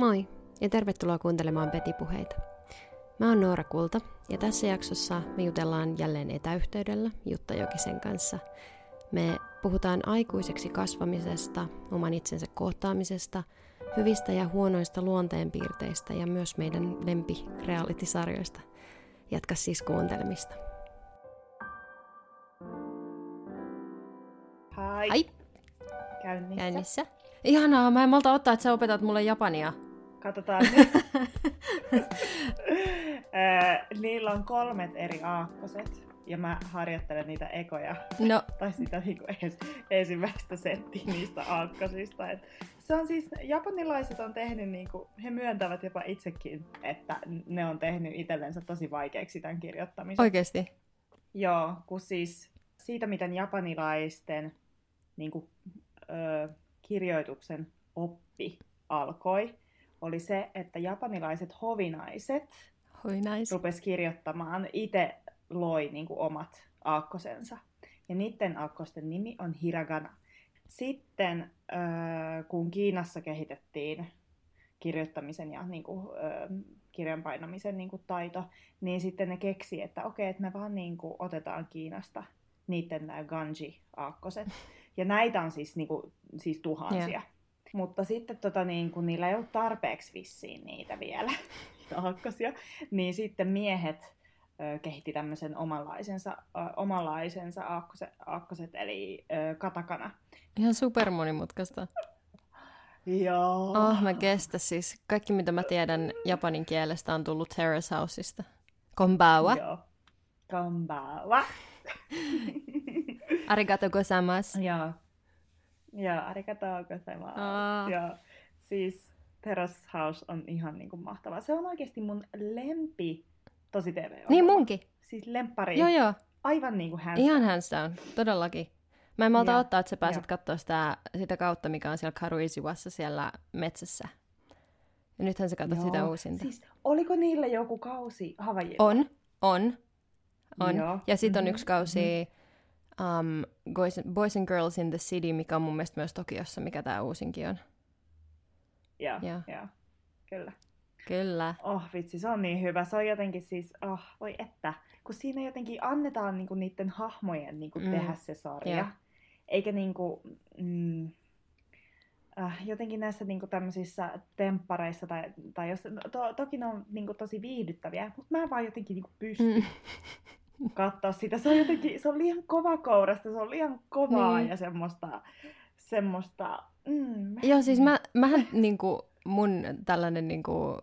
Moi ja tervetuloa kuuntelemaan Petipuheita. Mä oon Noora Kulta ja tässä jaksossa me jutellaan jälleen etäyhteydellä Jutta Jokisen kanssa. Me puhutaan aikuiseksi kasvamisesta, oman itsensä kohtaamisesta, hyvistä ja huonoista luonteenpiirteistä ja myös meidän lempi reality-sarjoista. Jatka siis kuuntelemista. Hai. Hai! Käynnissä. Käynnissä. Ihanaa, mä en malta ottaa, että sä opetat mulle japania. Katsotaan nyt. Niillä on kolmet eri aakkoset. Ja mä harjoittelen niitä ekoja. No, Tai sitä niinku ens, ensimmäistä settiä niistä aakkosista. Et se on siis, japanilaiset on tehnyt, niinku, he myöntävät jopa itsekin, että ne on tehnyt itsellensä tosi vaikeaksi tämän kirjoittamisen. oikeesti. Joo, kun siis siitä, miten japanilaisten niin kuin, ö, kirjoituksen oppi alkoi, oli se, että japanilaiset hovinaiset Hoi nais. rupes kirjoittamaan, itse loi niin kuin, omat aakkosensa. Ja niiden aakkosten nimi on hiragana. Sitten ö, kun Kiinassa kehitettiin kirjoittamisen ja niin kuin, ö, kirjan painamisen niin kuin, taito, niin sitten ne keksi, että okei, että me vaan niin kuin, otetaan Kiinasta niiden nämä ganji-aakkoset. Ja näitä on siis, niin kuin, siis tuhansia. Joo. Mutta sitten tota, niin kun niillä ei ollut tarpeeksi vissiin niitä vielä, aakkosia, niin sitten miehet ö, kehitti tämmöisen omanlaisensa, ö, omanlaisensa aakkoset, aakkoset eli ö, katakana. Ihan super monimutkaista. Joo. Oh, mä kestä siis. Kaikki mitä mä tiedän japanin kielestä on tullut Terrace Houseista. Konbawa. Joo. Konbawa. Arigato gozaimasu. Joo. Joo, arigato gozaimasu. Joo. Siis Terrace House on ihan niin kuin mahtava. Se on oikeasti mun lempi tosi tv Niin munkin. Siis lemppari. Joo joo. Aivan niin kuin hän. Ihan hands down. Todellakin. Mä en malta Joo, ottaa, että sä pääset joo. katsoa sitä, sitä kautta, mikä on siellä Karuisiwassa siellä metsässä. Ja nythän sä katsot sitä uusinta. Siis, oliko niillä joku kausi Havaijilla? On, on, on. Joo. Ja sitten on Mhm, yksi kausi um, Boys, Boys and Girls in the City, mikä on mun mielestä myös Tokiossa, mikä tämä uusinkin on. Joo, Joo. joo. Kyllä. Kyllä. Oh vitsi, se on niin hyvä. Se on jotenkin siis, oh, voi että. Kun siinä jotenkin annetaan niinku niiden hahmojen niinku Mm. tehdä se sarja. Joo. Eikä niinku, mm, äh, jotenkin näissä niinku tämmöisissä temppareissa, tai, tai jos, no, to, toki ne on niinku tosi viihdyttäviä, mutta mä en vaan jotenkin niinku pysty Mm. katsoa sitä. Se on jotenkin, se on liian kova kourasta, se on liian kovaa Niin. ja semmoista, semmoista, mm, Joo, siis mä, mähän niinku, mun tällainen niinku,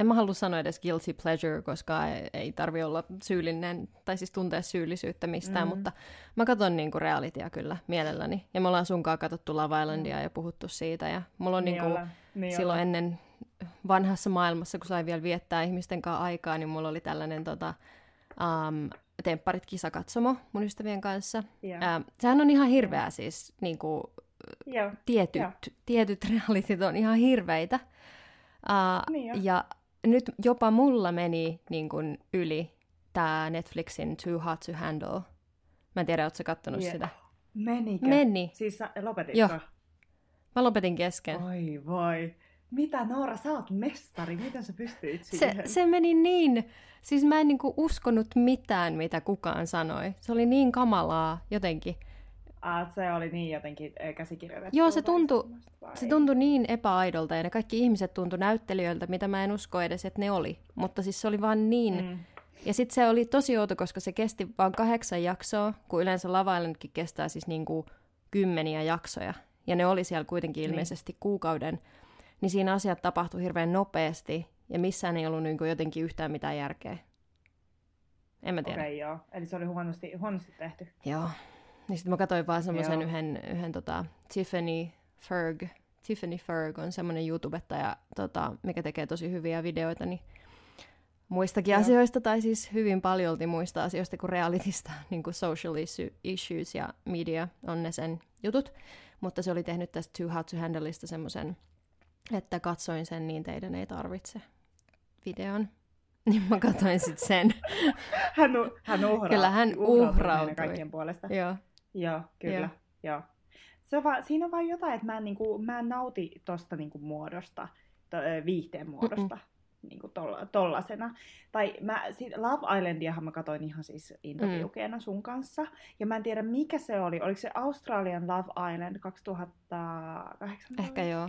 en mä halua sanoa edes guilty pleasure, koska ei, ei tarvi olla syyllinen, tai siis tuntea syyllisyyttä mistään, Mm. mutta mä katson niinku realitya kyllä mielelläni. Ja me ollaan sunkaan katsottu Love Islandia ja puhuttu siitä, ja mulla on niin niinku, ollaan, niin silloin ollaan. ennen vanhassa maailmassa, kun sai vielä viettää ihmisten kanssa aikaa, niin mulla oli tällainen tota, um, tempparit kisakatsomo mun ystävien kanssa. Uh, sehän on ihan hirveää siis, niin kuin, Joo. tietyt, Joo. tietyt realitit on ihan hirveitä. Uh, Niin jo. ja nyt jopa mulla meni niin kuin, yli tämä Netflixin Too Hot to Handle. Mä en tiedä, ootko kattonut Jee. sitä? Menikö? Meni. Siis sä lopetitko? Joo. Mä lopetin kesken. Oi voi. Mitä Noora, sä oot mestari. Miten sä pystyit Se, siihen? se meni niin, siis mä en niinku uskonut mitään, mitä kukaan sanoi. Se oli niin kamalaa jotenkin. Ah, se oli niin jotenkin äh, käsikirjoitettu. Joo, se tuntui-? Se tuntui niin epäaidolta ja ne kaikki ihmiset tuntui näyttelijöiltä, mitä mä en usko edes, että ne oli. Mutta siis se oli vaan niin. Mm. Ja sitten se oli tosi outo, koska se kesti vain kahdeksan jaksoa, kun yleensä lavailenkin kestää siis niinku kymmeniä jaksoja. Ja ne oli siellä kuitenkin Niin. ilmeisesti kuukauden. Niin siinä asiat tapahtui hirveän nopeasti ja missään ei ollut niinku jotenkin yhtään mitään järkeä. En mä tiedä. Okei, okay, joo. Eli se oli huonosti, huonosti tehty. Joo. Niin sitten mä katsoin vaan semmoisen yhden, yhden tota, Tiffany Ferg. Tiffany Ferg on semmoinen YouTubettaja, tota, mikä tekee tosi hyviä videoita, niin muistakin Joo. asioista, tai siis hyvin paljolti muista asioista kuin realitista, niin kuin social issue- issues ja media on ne sen jutut. Mutta se oli tehnyt tästä Too Hot to Handleista semmoisen, että katsoin sen, niin teidän ei tarvitse videon. Niin mä katsoin sitten sen. Hän, u- hän uhrautui. Kyllä hän uhrautui kaikkien puolesta. Joo. Joo, kyllä. Joo. Joo. Se on vaan, siinä on vain jotain, että mä en, niinku, mä en nauti tosta niinku, muodosta. to, viihteen muodosta. Mm-mm niin kuin tolla, tollasena. Tai mä, sit Love Islandiahan mä katsoin ihan siis intopiukeena mm. sun kanssa. Ja mä en tiedä mikä se oli. Oliko se Australian Love Island 2018? Ehkä joo.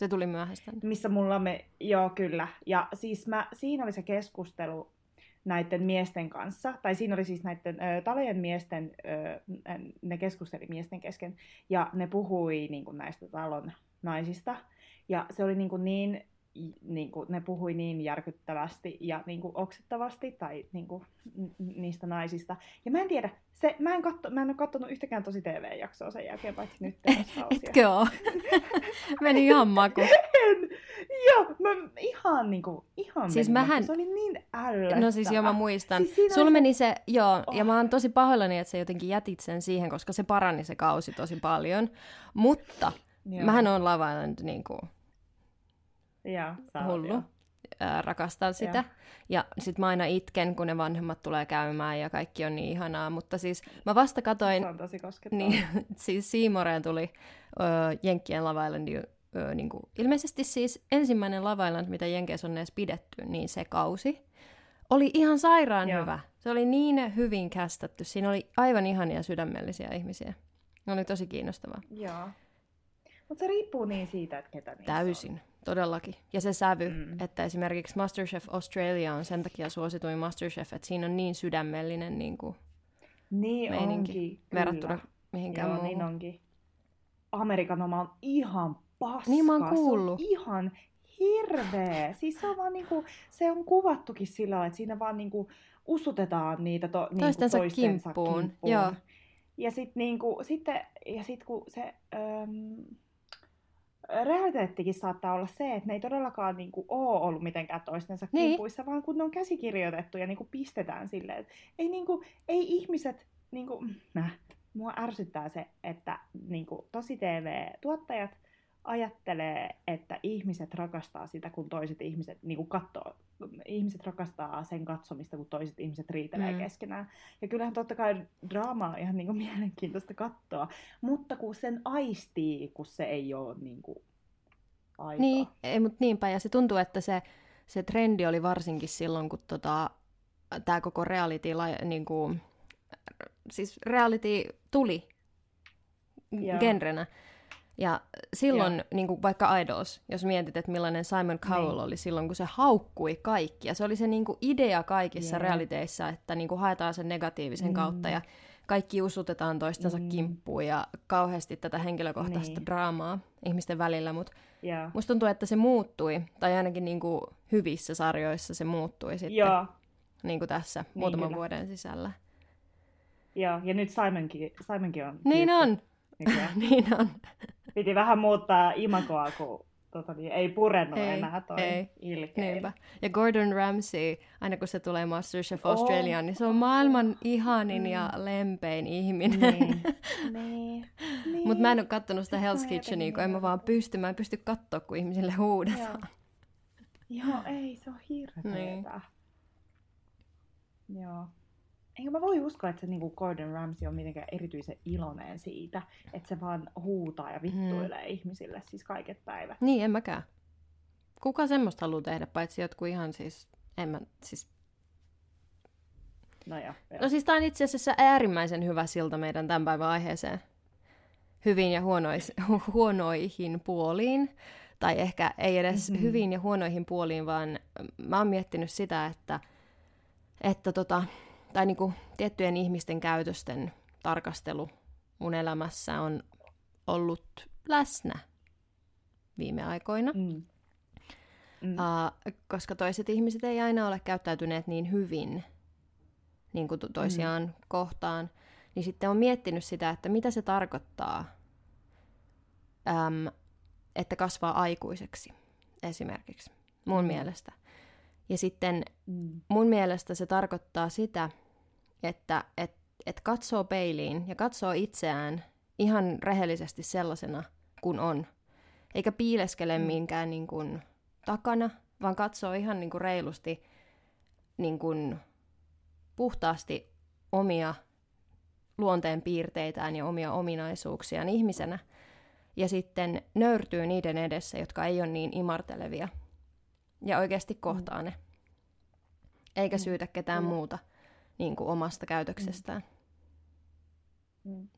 Se tuli myöhäistä. Missä mulla me, joo kyllä. Ja siis mä, siinä oli se keskustelu näiden miesten kanssa, tai siinä oli siis näiden ö, talojen miesten, ö, ne keskusteli miesten kesken, ja ne puhui niin kuin näistä talon naisista, ja se oli niin, kuin niin niin kuin, ne puhui niin järkyttävästi ja niin kuin, oksettavasti tai niin kuin, niistä naisista. Ja mä en tiedä, se, mä, en katso, mä en ole katsonut yhtäkään tosi TV-jaksoa sen jälkeen, paitsi nyt Etkö oo? Meni ihan maku. en. Joo, mä ihan niin kuin, ihan siis mähän... Se oli niin ällöttävä. No siis joo, mä muistan. Siis Sulla se... meni se, joo, oh. ja mä oon tosi pahoillani, että sä jotenkin jätit sen siihen, koska se parani se kausi tosi paljon. Mutta joo. mähän on Love Island niin kuin, ja, hullu. Ää, rakastan sitä. Ja, ja sit mä aina itken, kun ne vanhemmat tulee käymään ja kaikki on niin ihanaa. Mutta siis mä vasta katoin... Se on tosi koskettavaa. Niin, siis Seamoreen tuli ö, Jenkkien Love Island, ö, niin kuin, ilmeisesti siis ensimmäinen Love Island, mitä Jenkeissä on edes pidetty, niin se kausi oli ihan sairaan Joo. hyvä. Se oli niin hyvin kästetty. Siinä oli aivan ihania sydämellisiä ihmisiä. Ne oli tosi kiinnostavaa. Joo. Mutta se riippuu niin siitä, että ketä niissä Täysin. On. Todellakin. Ja se sävy, mm. että esimerkiksi Masterchef Australia on sen takia suosituin Masterchef, että siinä on niin sydämellinen niin kuin niin meininki onkin, verrattuna kyllä. mihinkään Joo, muuhun. niin onkin. Amerikan oma on ihan paska. Niin mä oon kuullut. Se on ihan hirveä. Siis se on vaan niinku, se on kuvattukin sillä tavalla, että siinä vaan niinku usutetaan niitä to, niinku toistensa, toistensa kimppuun. kimppuun. Joo. Ja sitten niinku, sitten, ja sit kun se... Öm, realiteettikin saattaa olla se, että ne ei todellakaan niin kuin, ole ollut mitenkään toistensa niin. kimpuissa, vaan kun ne on käsikirjoitettu ja niin kuin, pistetään silleen, ei, niin kuin, ei ihmiset, niin kuin, näh, mua ärsyttää se, että niin kuin, tosi TV-tuottajat ajattelee, että ihmiset rakastaa sitä, kun toiset ihmiset niin kuin katsoo. Ihmiset rakastaa sen katsomista, kun toiset ihmiset riitelee mm. keskenään. Ja kyllähän totta kai draama on ihan niin kuin mielenkiintoista katsoa, mutta kun sen aistii, kun se ei ole niin kuin aika. Niin, ei, mutta niinpä. Ja se tuntuu, että se, se trendi oli varsinkin silloin, kun tota, tämä koko reality, niin kuin, siis reality tuli yeah. genrenä. Ja silloin, yeah. niin kuin vaikka Idols, jos mietit, että millainen Simon Cowell niin. oli silloin, kun se haukkui kaikki. Ja se oli se niin kuin idea kaikissa yeah. realiteissa, että niin kuin haetaan sen negatiivisen mm. kautta ja kaikki usutetaan toistensa mm. kimppuun ja kauheasti tätä henkilökohtaista niin. draamaa ihmisten välillä. Mutta yeah. musta tuntuu, että se muuttui, tai ainakin niin kuin hyvissä sarjoissa se muuttui sitten. Yeah. Niin kuin tässä niin, muutaman kyllä. vuoden sisällä. Joo, ja nyt Simonkin, Simonkin on. Niin on. niin on. Piti vähän muuttaa imagoa, kun tota, niin, ei purenut ei, enää toi ei. ilkein. Ja Gordon Ramsay, aina kun se tulee Masterchef oh. Australiaan, niin se on maailman ihanin mm. ja lempein ihminen. Niin. niin. niin. Mutta mä en ole kattonut sitä Hell's Kitchenia, kun en mä vaan pysty. Mä en pysty katsoa, kun ihmisille huudetaan. Joo, Joo ei, se on hirveetä. Niin. Joo enkä mä voi uskoa, että se niin kuin Gordon Ramsay on mitenkään erityisen iloinen siitä, että se vaan huutaa ja vittuilee hmm. ihmisille siis kaiket päivät. Niin, en mäkään. Kuka semmoista haluaa tehdä, paitsi jotkut ihan siis, en mä, siis... No, joo, joo. no siis tää on itse asiassa äärimmäisen hyvä silta meidän tämän päivän aiheeseen. Hyvin ja huonois, huonoihin puoliin. Tai ehkä ei edes mm-hmm. hyvin ja huonoihin puoliin, vaan mä oon miettinyt sitä, että, että tota, tai niin kuin tiettyjen ihmisten käytösten tarkastelu mun elämässä on ollut läsnä viime aikoina. Mm. Mm. Uh, koska toiset ihmiset ei aina ole käyttäytyneet niin hyvin niin kuin toisiaan mm. kohtaan, niin sitten on miettinyt sitä, että mitä se tarkoittaa, äm, että kasvaa aikuiseksi esimerkiksi, mun mm. mielestä. Ja sitten mm. mun mielestä se tarkoittaa sitä, että et, et katsoo peiliin ja katsoo itseään ihan rehellisesti sellaisena kuin on. Eikä piileskele mm. minkään niin kuin, takana, vaan katsoo ihan niin kuin reilusti niin kuin, puhtaasti omia luonteen piirteitään ja omia ominaisuuksiaan ihmisenä. ja sitten nöyrtyy niiden edessä, jotka ei ole niin imartelevia. Ja oikeasti kohtaa mm. ne. Eikä syytä ketään mm. muuta niin kuin omasta käytöksestään. Mm. mm.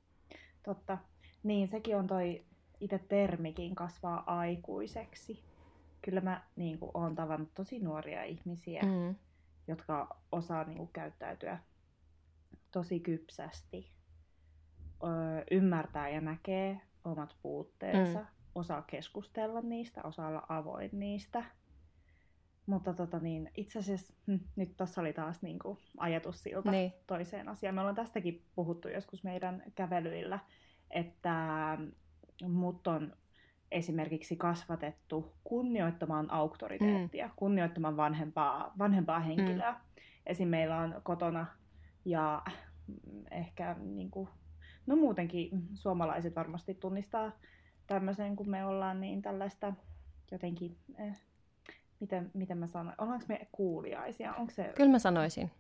Totta. Niin, sekin on toi itse termikin kasvaa aikuiseksi. Kyllä mä niin kuin, olen tavannut tosi nuoria ihmisiä, mm. jotka osaa niin kuin, käyttäytyä tosi kypsästi, öö, ymmärtää ja näkee omat puutteensa, mm. osaa keskustella niistä, osaa olla avoin niistä. Mutta tota niin, itse asiassa hm, nyt tuossa oli taas niin kuin ajatus siltä niin. toiseen asiaan. Me ollaan tästäkin puhuttu joskus meidän kävelyillä, että mut on esimerkiksi kasvatettu kunnioittamaan auktoriteettia, mm. kunnioittamaan vanhempaa, vanhempaa henkilöä. Mm. Esim. meillä on kotona ja ehkä niin kuin, no muutenkin suomalaiset varmasti tunnistaa tämmöisen, kun me ollaan niin tällaista jotenkin, eh, miten, miten mä sanoin, ollaanko me kuuliaisia? Onko se Kyllä mä sanoisin,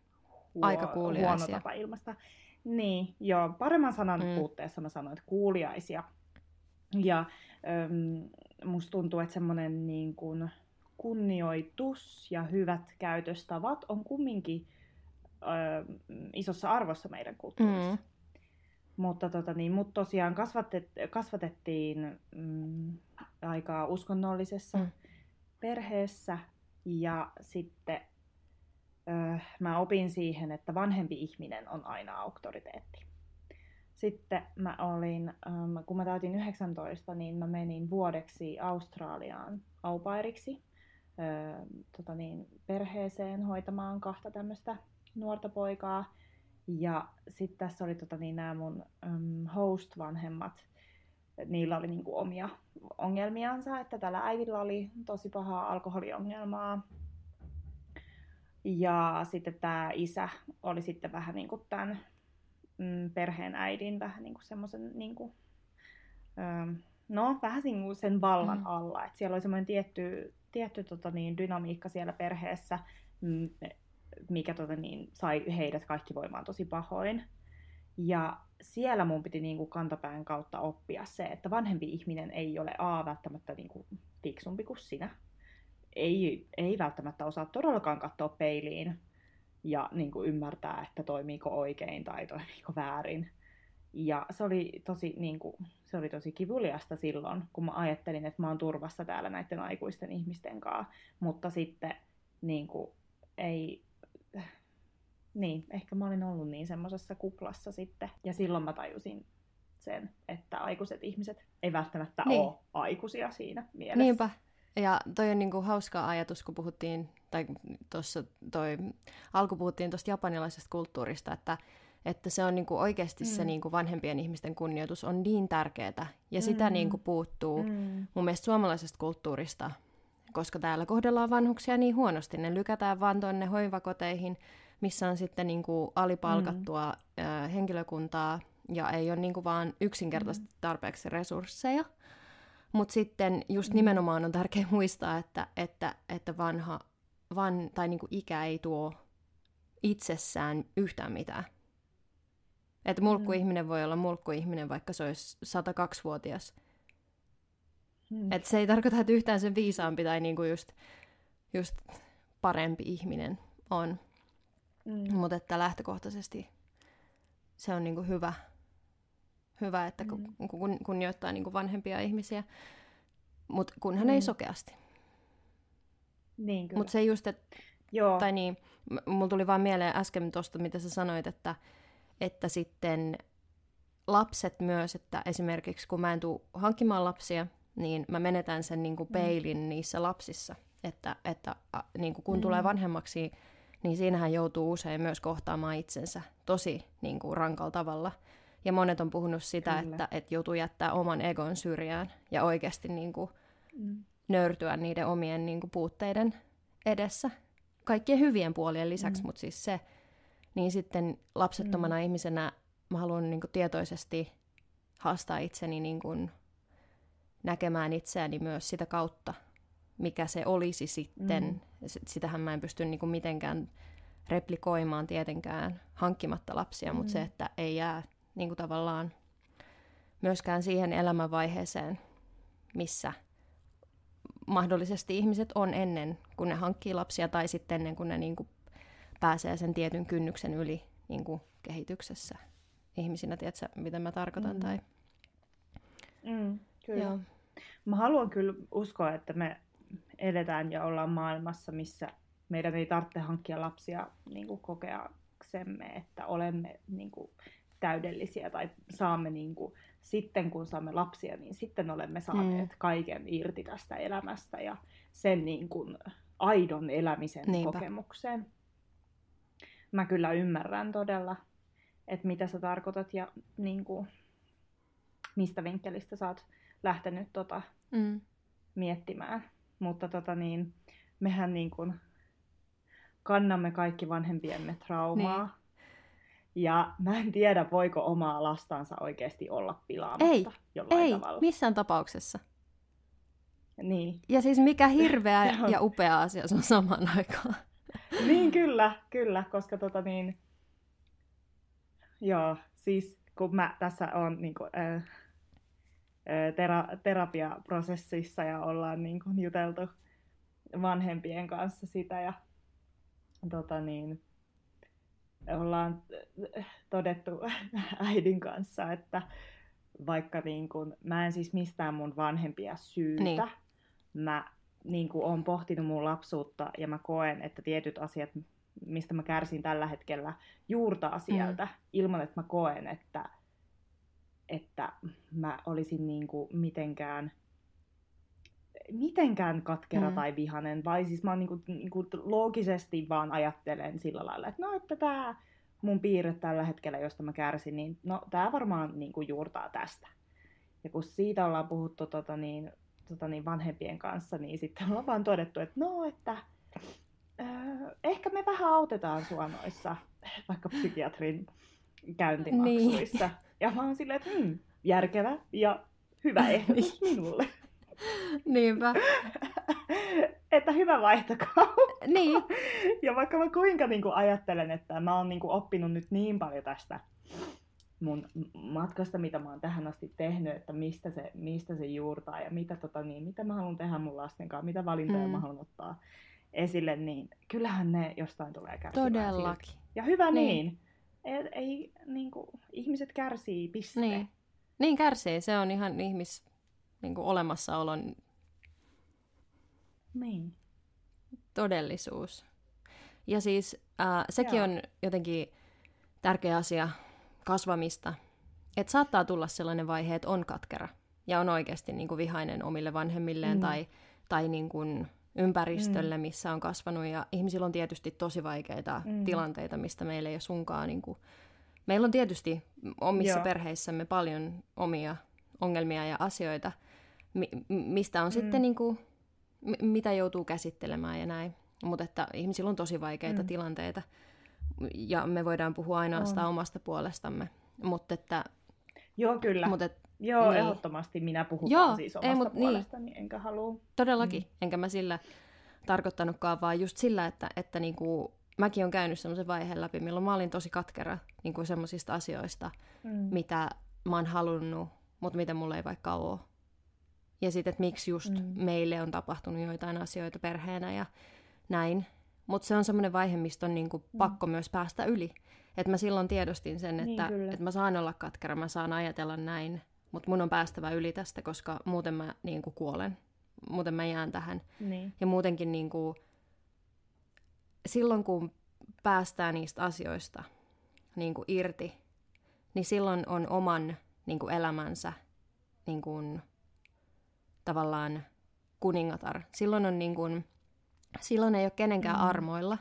huo, aika kuuliaisia. Huono tapa ilmasta. Niin, joo, paremman sanan mm. puutteessa mä sanoin, että kuuliaisia. Ja äm, musta tuntuu, että semmoinen niin kuin kunnioitus ja hyvät käytöstavat on kumminkin ö, isossa arvossa meidän kulttuurissa. Mm. Mutta tota, niin, mut tosiaan kasvatet, kasvatettiin mm, aika uskonnollisessa mm. Perheessä ja sitten ö, mä opin siihen, että vanhempi ihminen on aina auktoriteetti. Sitten mä olin, kun mä täytin 19, niin mä menin vuodeksi Australiaan aupairiksi tota niin, perheeseen hoitamaan kahta tämmöistä nuorta poikaa. Ja sitten tässä oli tota niin, nämä mun host-vanhemmat, niillä oli niinku omia ongelmiansa, että tällä äidillä oli tosi pahaa alkoholiongelmaa. Ja sitten tämä isä oli sitten vähän niin kuin tämän mm, perheen äidin vähän niin kuin semmoisen, niin kuin, no vähän niin kuin sen vallan mm. alla. että siellä oli semmoinen tietty, tietty tota niin, dynamiikka siellä perheessä, mikä tota niin, sai heidät kaikki voimaan tosi pahoin. Ja siellä mun piti niin kuin kantapään kautta oppia se, että vanhempi ihminen ei ole A välttämättä niin kuin fiksumpi kuin sinä. Ei, ei välttämättä osaa todellakaan katsoa peiliin ja niin kuin ymmärtää, että toimiiko oikein tai toimiiko väärin. Ja se oli tosi, niin kuin, se oli tosi kivuliasta silloin, kun mä ajattelin, että mä oon turvassa täällä näiden aikuisten ihmisten kanssa. Mutta sitten niin kuin, ei, niin, ehkä mä olin ollut niin semmoisessa kuplassa sitten. Ja silloin mä tajusin sen, että aikuiset ihmiset ei välttämättä niin. ole aikuisia siinä mielessä. Niinpä. Ja toi on niinku hauska ajatus, kun puhuttiin, tai tuossa toi, alku puhuttiin tuosta japanilaisesta kulttuurista, että, että se on niinku oikeasti mm. se niinku vanhempien ihmisten kunnioitus on niin tärkeää, ja mm. sitä niinku puuttuu mm. mun mielestä suomalaisesta kulttuurista, koska täällä kohdellaan vanhuksia niin huonosti, ne lykätään vaan tuonne hoivakoteihin, missä on sitten niinku alipalkattua mm. ö, henkilökuntaa, ja ei ole niinku vaan yksinkertaisesti mm. tarpeeksi resursseja. Mutta sitten just mm. nimenomaan on tärkeää muistaa, että, että, että vanha van, tai niinku ikä ei tuo itsessään yhtään mitään. Että mulkkuihminen voi olla mulkkuihminen, vaikka se olisi 102-vuotias. Mm. Et se ei tarkoita, että yhtään sen viisaampi tai niinku just, just parempi ihminen on. Mm. Mutta että lähtökohtaisesti se on niinku hyvä, hyvä, että mm. kun, kunnioittaa niin kuin vanhempia ihmisiä, mutta kunhan mm. ei sokeasti. Niin, Mutta se just, että... Joo. Tai niin, mulla tuli vaan mieleen äsken tuosta, mitä sä sanoit, että, että sitten lapset myös, että esimerkiksi kun mä en tule hankkimaan lapsia, niin mä menetän sen niin kuin mm. peilin mm. niissä lapsissa. Että, että niin kuin kun mm. tulee vanhemmaksi, niin siinähän joutuu usein myös kohtaamaan itsensä tosi niin kuin rankalla tavalla. Ja monet on puhunut sitä, että, että joutuu jättää oman egon syrjään ja oikeasti niin kuin mm. nöyrtyä niiden omien niin kuin puutteiden edessä. Kaikkien hyvien puolien lisäksi, mm. mutta siis se, niin sitten lapsettomana mm. ihmisenä mä haluan niin kuin tietoisesti haastaa itseni niin kuin näkemään itseäni myös sitä kautta, mikä se olisi sitten. Mm. Sitähän mä en pysty niin kuin mitenkään replikoimaan tietenkään hankkimatta lapsia, mm. mutta se, että ei jää niin kuin tavallaan myöskään siihen elämänvaiheeseen, missä mahdollisesti ihmiset on ennen kuin ne hankkii lapsia tai sitten ennen kuin ne niin kuin pääsee sen tietyn kynnyksen yli niin kuin kehityksessä ihmisinä, tiedätkö, mitä mä tarkoitan? Mm. Tai... Mm, kyllä. Joo. Mä haluan kyllä uskoa, että me eletään ja ollaan maailmassa, missä meidän ei tarvitse hankkia lapsia niin kuin kokeaksemme, että olemme niin kuin, täydellisiä tai saamme niin kuin, sitten kun saamme lapsia, niin sitten olemme saaneet mm. kaiken irti tästä elämästä ja sen niin kuin, aidon elämisen Niinpä. kokemuksen. Mä kyllä ymmärrän todella, että mitä sä tarkoitat ja niin kuin, mistä vinkkelistä sä oot lähtenyt tota, mm. miettimään. Mutta tota, niin, mehän niin kuin, kannamme kaikki vanhempiemme traumaa. Niin. Ja mä en tiedä, voiko omaa lastansa oikeasti olla pilaamatta ei, jollain ei, tavalla. missään tapauksessa. Niin. Ja siis mikä hirveä ja upea asia se on samaan aikaan. niin, kyllä, kyllä, koska tota niin... Joo, siis kun mä tässä on niin kuin, äh, tera- terapiaprosessissa ja ollaan niin kuin, juteltu vanhempien kanssa sitä ja tota niin, ollaan todettu äidin kanssa, että vaikka niin kun, mä en siis mistään mun vanhempia syytä, niin. mä niin kun, oon pohtinut mun lapsuutta ja mä koen, että tietyt asiat, mistä mä kärsin tällä hetkellä, juurtaa sieltä mm. ilman, että mä koen, että, että mä olisin niin kuin mitenkään mitenkään katkera mm. tai vihanen, vai siis mä niinku, niinku loogisesti vaan ajattelen sillä lailla, että no, että tämä mun piirre tällä hetkellä, josta mä kärsin, niin no, tämä varmaan niinku juurtaa tästä. Ja kun siitä ollaan puhuttu tota niin, tota niin vanhempien kanssa, niin sitten ollaan vaan todettu, että no, että ehkä me vähän autetaan sua noissa vaikka psykiatrin käyntimaksuissa. Niin. Ja mä oon silleen, että hmm, järkevä ja hyvä ehdotus minulle. Niinpä. että hyvä vaihtokauppa. Niin. ja vaikka mä kuinka niin kuin ajattelen, että mä oon niin kuin oppinut nyt niin paljon tästä mun matkasta, mitä mä oon tähän asti tehnyt, että mistä se, mistä se juurtaa ja mitä, tota, niin, mitä mä haluan tehdä mun lasten kanssa, mitä valintoja mm. mä haluan ottaa esille, niin kyllähän ne jostain tulee kärsimään. Todellakin. Siltä. Ja hyvä niin. niin. Ei, ei niin kuin, ihmiset kärsii, piste. Niin. niin kärsii, se on ihan ihmis, niin kuin olemassaolon niin. todellisuus. Ja siis äh, sekin Joo. on jotenkin tärkeä asia kasvamista, että saattaa tulla sellainen vaihe, että on katkera ja on oikeasti niin kuin vihainen omille vanhemmilleen mm. tai, tai niin kuin ympäristölle, mm. missä on kasvanut. Ja ihmisillä on tietysti tosi vaikeita mm. tilanteita, mistä meillä ei ole sunkaan... Niin kuin... Meillä on tietysti omissa Joo. perheissämme paljon omia ongelmia ja asioita, mi- mistä on mm. sitten niin kuin, m- mitä joutuu käsittelemään ja näin. Mutta että ihmisillä on tosi vaikeita mm. tilanteita ja me voidaan puhua ainoastaan oh. omasta puolestamme. Mutta että... Joo, kyllä. Mut et, Joo, niin. ehdottomasti minä puhun Joo, siis omasta ei, mut, niin. puolestani, niin. enkä halua... Todellakin, mm. enkä mä sillä tarkoittanutkaan, vaan just sillä, että, että niinku, mäkin olen käynyt semmoisen vaiheen läpi, milloin mä olin tosi katkera niinku semmoisista asioista, mm. mitä mä oon halunnut mutta mitä mulla ei vaikka ole. Ja sitten, että miksi just mm. meille on tapahtunut joitain asioita perheenä ja näin. Mutta se on semmoinen vaihe, mistä on niinku mm. pakko myös päästä yli. Että mä silloin tiedostin sen, niin, että, niin, että mä saan olla katkera, mä saan ajatella näin, mutta mun on päästävä yli tästä, koska muuten mä niinku kuolen. Muuten mä jään tähän. Niin. Ja muutenkin niinku, silloin, kun päästään niistä asioista niinku irti, niin silloin on oman niin kuin elämänsä niin kuin, tavallaan kuningatar. Silloin, on niin kuin, silloin ei ole kenenkään mm. armoilla,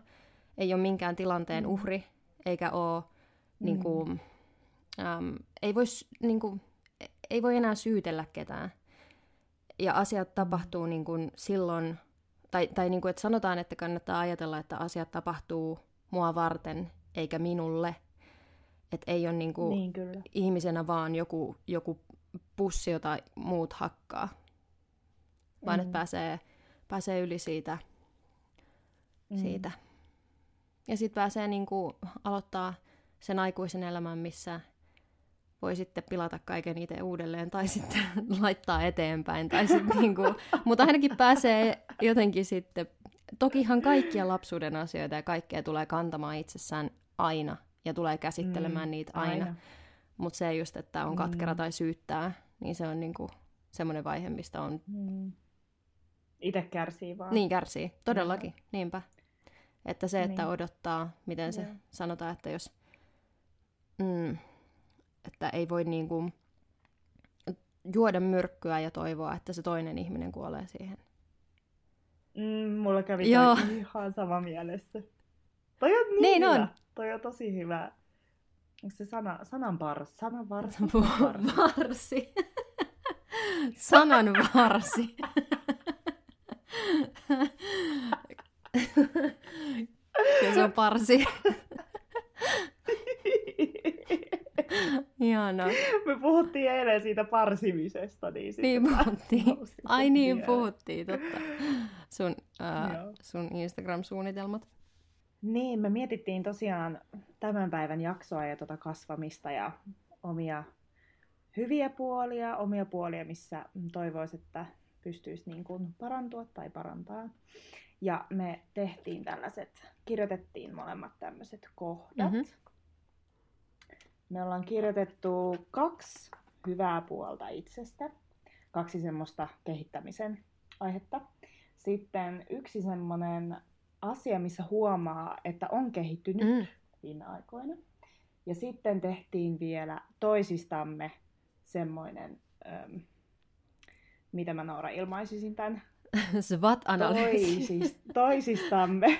ei ole minkään tilanteen mm. uhri, eikä ole, niin mm. kuin, äm, ei, voi, niin kuin, ei voi enää syytellä ketään. Ja asiat tapahtuu niin kuin silloin, tai, tai niin kuin, että sanotaan, että kannattaa ajatella, että asiat tapahtuu mua varten, eikä minulle – että ei ole niinku niin, ihmisenä vaan joku, joku pussi, jota muut hakkaa, vaan mm. että pääsee, pääsee yli siitä. Mm. siitä. Ja sitten pääsee niinku aloittaa sen aikuisen elämän, missä voi sitten pilata kaiken itse uudelleen tai sitten laittaa eteenpäin. Tai sitten niinku, mutta ainakin pääsee jotenkin sitten, tokihan kaikkia lapsuuden asioita ja kaikkea tulee kantamaan itsessään aina ja tulee käsittelemään mm, niitä aina. aina. Mutta se just, että on katkera mm. tai syyttää, niin se on niinku semmoinen vaihe, mistä on... Mm. Itse kärsii vaan. Niin kärsii, todellakin, mm. niinpä. Että se, että niin. odottaa, miten se yeah. sanotaan, että jos... Mm, että ei voi niin kuin juoda myrkkyä ja toivoa, että se toinen ihminen kuolee siihen. Mm, mulla kävi Joo. ihan sama mielessä. Toi on niin, niin hyvä. on. Toi on tosi hyvä. Onko se sana, sanan pars, sanan varsi? varsi. sanan varsi. Kyllä se on parsi. Ihana. Me puhuttiin eilen siitä parsimisesta. Niin, niin puhuttiin. Ai niin, puhuttiin, totta. Sun, äh, sun Instagram-suunnitelmat. Niin, me mietittiin tosiaan tämän päivän jaksoa ja tuota kasvamista ja omia hyviä puolia, omia puolia, missä toivoisi, että pystyisi niin kuin parantua tai parantaa. Ja me tehtiin tällaiset, kirjoitettiin molemmat tämmöiset kohdat. Mm-hmm. Me ollaan kirjoitettu kaksi hyvää puolta itsestä, kaksi semmoista kehittämisen aihetta. Sitten yksi semmoinen asia, missä huomaa, että on kehittynyt mm. viime aikoina. Ja sitten tehtiin vielä toisistamme semmoinen, ähm, mitä mä Noora ilmaisisin tämän SWOT-analyysi. Toisis, toisistamme,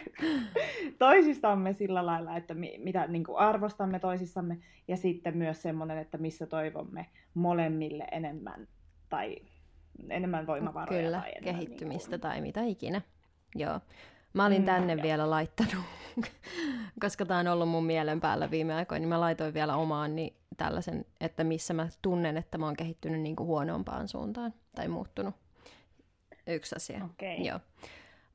toisistamme sillä lailla, että mi, mitä niin kuin arvostamme toisissamme, ja sitten myös semmoinen, että missä toivomme molemmille enemmän tai enemmän voimavaroja. Kyllä, tai enemmän, kehittymistä niin kuin... tai mitä ikinä. Joo. Mä olin mm, tänne mm, vielä laittanut, koska tämä on ollut mun mielen päällä viime aikoina, niin mä laitoin vielä omaan niin tällaisen, että missä mä tunnen, että mä oon kehittynyt niin kuin huonompaan suuntaan tai muuttunut yksi asia. Okay. Joo.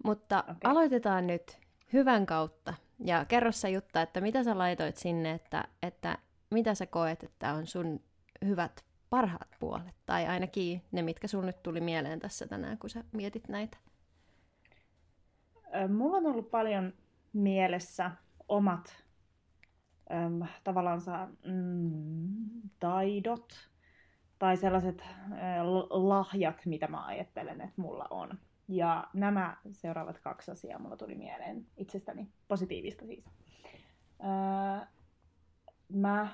Mutta okay. aloitetaan nyt hyvän kautta. Ja kerro sä Jutta, että mitä sä laitoit sinne, että, että mitä sä koet, että on sun hyvät parhaat puolet, tai ainakin ne, mitkä sun nyt tuli mieleen tässä tänään, kun sä mietit näitä? Mulla on ollut paljon mielessä omat äm, tavallaan mm, taidot, tai sellaiset lahjat, mitä mä ajattelen, että mulla on. Ja nämä seuraavat kaksi asiaa mulla tuli mieleen itsestäni, positiivista siis. Öö, mä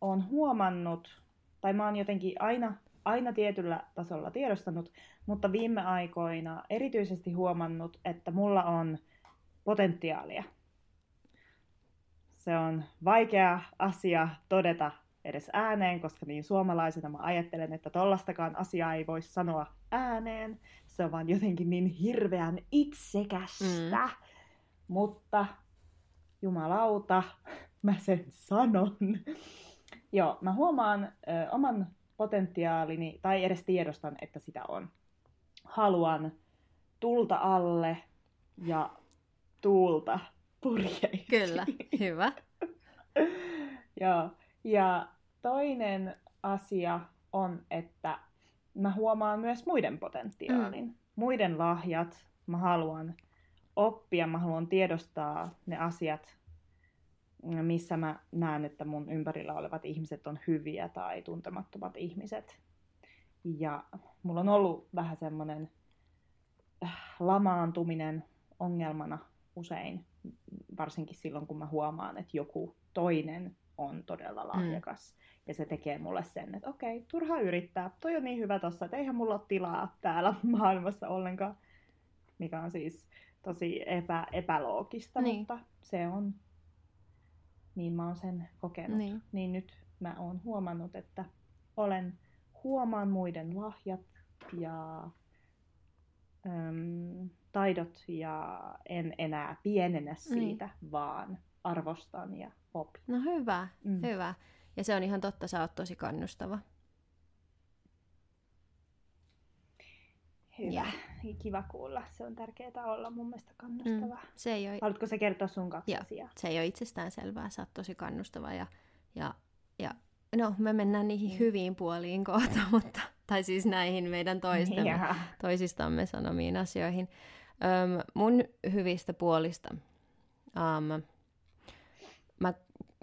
oon huomannut, tai mä oon jotenkin aina, aina tietyllä tasolla tiedostanut, mutta viime aikoina erityisesti huomannut, että mulla on potentiaalia. Se on vaikea asia todeta edes ääneen, koska niin suomalaisena mä ajattelen, että tollastakaan asiaa ei voi sanoa ääneen. Se on vaan jotenkin niin hirveän itsekästä. Mm. Mutta jumalauta, mä sen sanon. Joo, mä huomaan ö, oman potentiaalini, tai edes tiedostan, että sitä on. Haluan tulta alle ja tuulta purjeiksi. Kyllä, hyvä. Joo, ja toinen asia on, että mä huomaan myös muiden potentiaalin, mm. muiden lahjat. Mä haluan oppia, mä haluan tiedostaa ne asiat, missä mä näen, että mun ympärillä olevat ihmiset on hyviä tai tuntemattomat ihmiset. Ja mulla on ollut vähän semmoinen äh, lamaantuminen ongelmana usein, varsinkin silloin, kun mä huomaan, että joku toinen on todella mm. lahjakas. Mm. Ja se tekee mulle sen, että okei, turha yrittää. Toi on niin hyvä tossa, että eihän mulla ole tilaa täällä maailmassa ollenkaan. Mikä on siis tosi epä, epäloogista, niin. mutta se on, niin mä oon sen kokenut. Niin. niin nyt mä oon huomannut, että olen huomaan muiden lahjat ja äm, taidot ja en enää pienenä niin. siitä, niin. vaan arvostan ja opin. No hyvä, mm. hyvä. Ja se on ihan totta, sä oot tosi kannustava. Hyvä. Ja. Kiva kuulla. Se on tärkeää olla mun mielestä kannustava. Mm. Se ei ole... Haluatko sä kertoa sun kaksi Joo. asiaa? Se ei ole itsestään selvää. Sä oot tosi kannustava ja, ja, ja no me mennään niihin hyviin puoliin kohta, mutta, tai siis näihin meidän toisten, Ja. toisistamme sanomiin asioihin. Öm, mun hyvistä puolista. Um, mä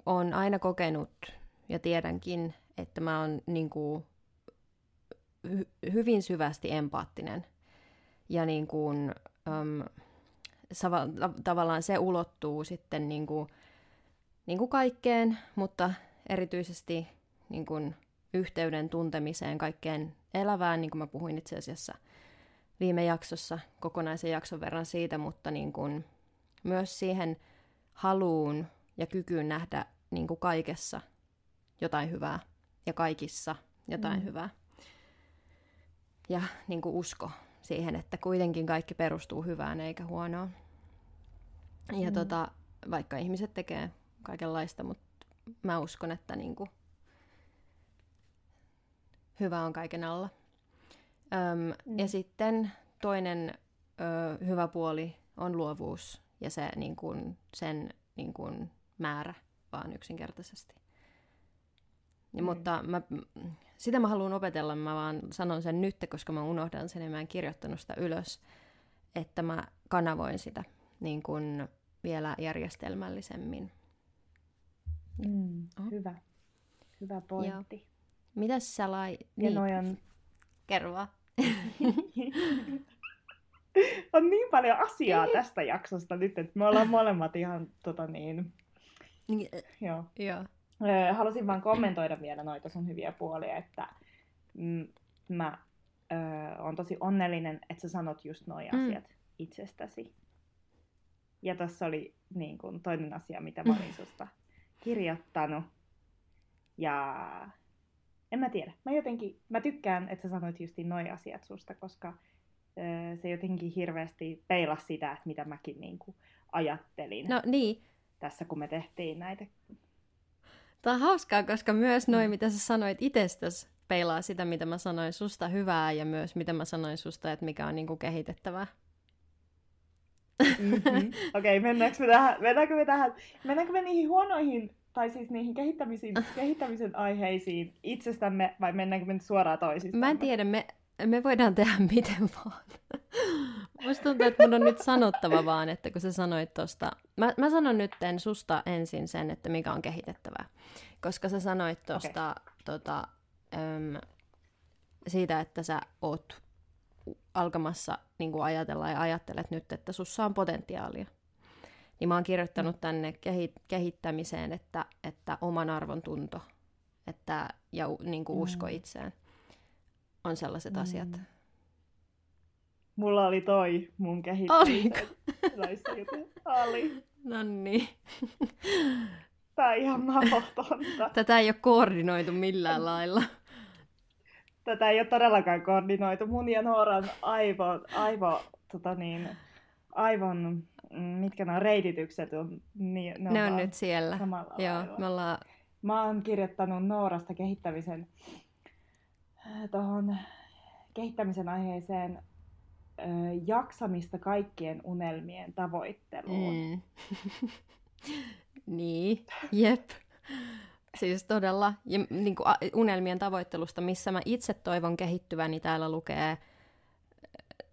oon aina kokenut ja tiedänkin, että mä oon niinku, hy- hyvin syvästi empaattinen. Ja niin kuin, um, sava, ta- tavallaan se ulottuu sitten niin kuin, niin kuin kaikkeen, mutta erityisesti niin kuin yhteyden tuntemiseen kaikkeen elävään, niin kuin mä puhuin itse asiassa viime jaksossa kokonaisen jakson verran siitä, mutta niin kuin myös siihen haluun ja kykyyn nähdä niin kuin kaikessa jotain hyvää ja kaikissa jotain mm. hyvää. Ja niin kuin usko siihen, että kuitenkin kaikki perustuu hyvään eikä huonoon. Ja mm. tota, vaikka ihmiset tekee kaikenlaista, mutta mä uskon, että niin kuin hyvä on kaiken alla. Öm, mm. Ja sitten toinen ö, hyvä puoli on luovuus ja se, niin kuin, sen niin kuin, määrä vaan yksinkertaisesti. Ja, mm. Mutta mä, sitä mä haluan opetella, mä vaan sanon sen nyt, koska mä unohdan sen ja mä en kirjoittanut sitä ylös, että mä kanavoin sitä niin kuin vielä järjestelmällisemmin. Mm, oh. Hyvä. Hyvä pointti. Joo. Mitäs sä lai... Ja niin. on... Kerro vaan. on niin paljon asiaa tästä jaksosta nyt, että me ollaan molemmat ihan tota niin... Joo. Joo. Halusin vaan kommentoida vielä noita sun hyviä puolia, että mm, mä ö, on tosi onnellinen, että sä sanot just noi mm. asiat itsestäsi. Ja tässä oli niin kun, toinen asia, mitä mä olin susta kirjoittanut. Ja en mä tiedä. Mä jotenkin, mä tykkään, että sä sanoit justiin noi asiat susta, koska ö, se jotenkin hirveästi peilasi sitä, että mitä mäkin niin kuin, ajattelin. No niin. Tässä kun me tehtiin näitä. Tämä on hauskaa, koska myös noin, mm. mitä sä sanoit itsestäsi, peilaa sitä, mitä mä sanoin susta hyvää ja myös mitä mä sanoin susta, että mikä on niin kuin kehitettävää. Mm-hmm. Okei, okay, mennäänkö me tähän, mennäänkö me tähän, mennäänkö me niihin huonoihin, tai siis niihin kehittämisen, kehittämisen aiheisiin itsestämme, vai mennäänkö me nyt suoraan toisistamme? Mä en tiedä, me, me voidaan tehdä miten vaan. Musta tuntuu, että mun on nyt sanottava vaan, että kun sä sanoit tosta... Mä, mä sanon nyt susta ensin sen, että mikä on kehitettävää. Koska sä sanoit tosta, okay. tota, äm, siitä, että sä oot alkamassa niin kuin ajatella ja ajattelet nyt, että sussa on potentiaalia. Niin mä oon kirjoittanut mm. tänne kehi- kehittämiseen, että, että oman arvon tunto että, ja niin kuin usko mm. itseen on sellaiset mm. asiat. Mulla oli toi mun kehittämisen. Oli. No niin. Tää on ihan mahdotonta. Tätä ei ole koordinoitu millään lailla. Tätä ei ole todellakaan koordinoitu. Mun ja Nooran aivo, aivo tota niin, aivon, mm, mitkä nämä reititykset on, niin ne on, ne on nyt siellä. Joo, me ollaan... Mä oon kirjoittanut Noorasta kehittämisen äh, tuohon kehittämisen aiheeseen jaksamista kaikkien unelmien tavoitteluun. Mm. niin, jep. Siis todella, ja niin kuin unelmien tavoittelusta, missä mä itse toivon kehittyväni, niin täällä lukee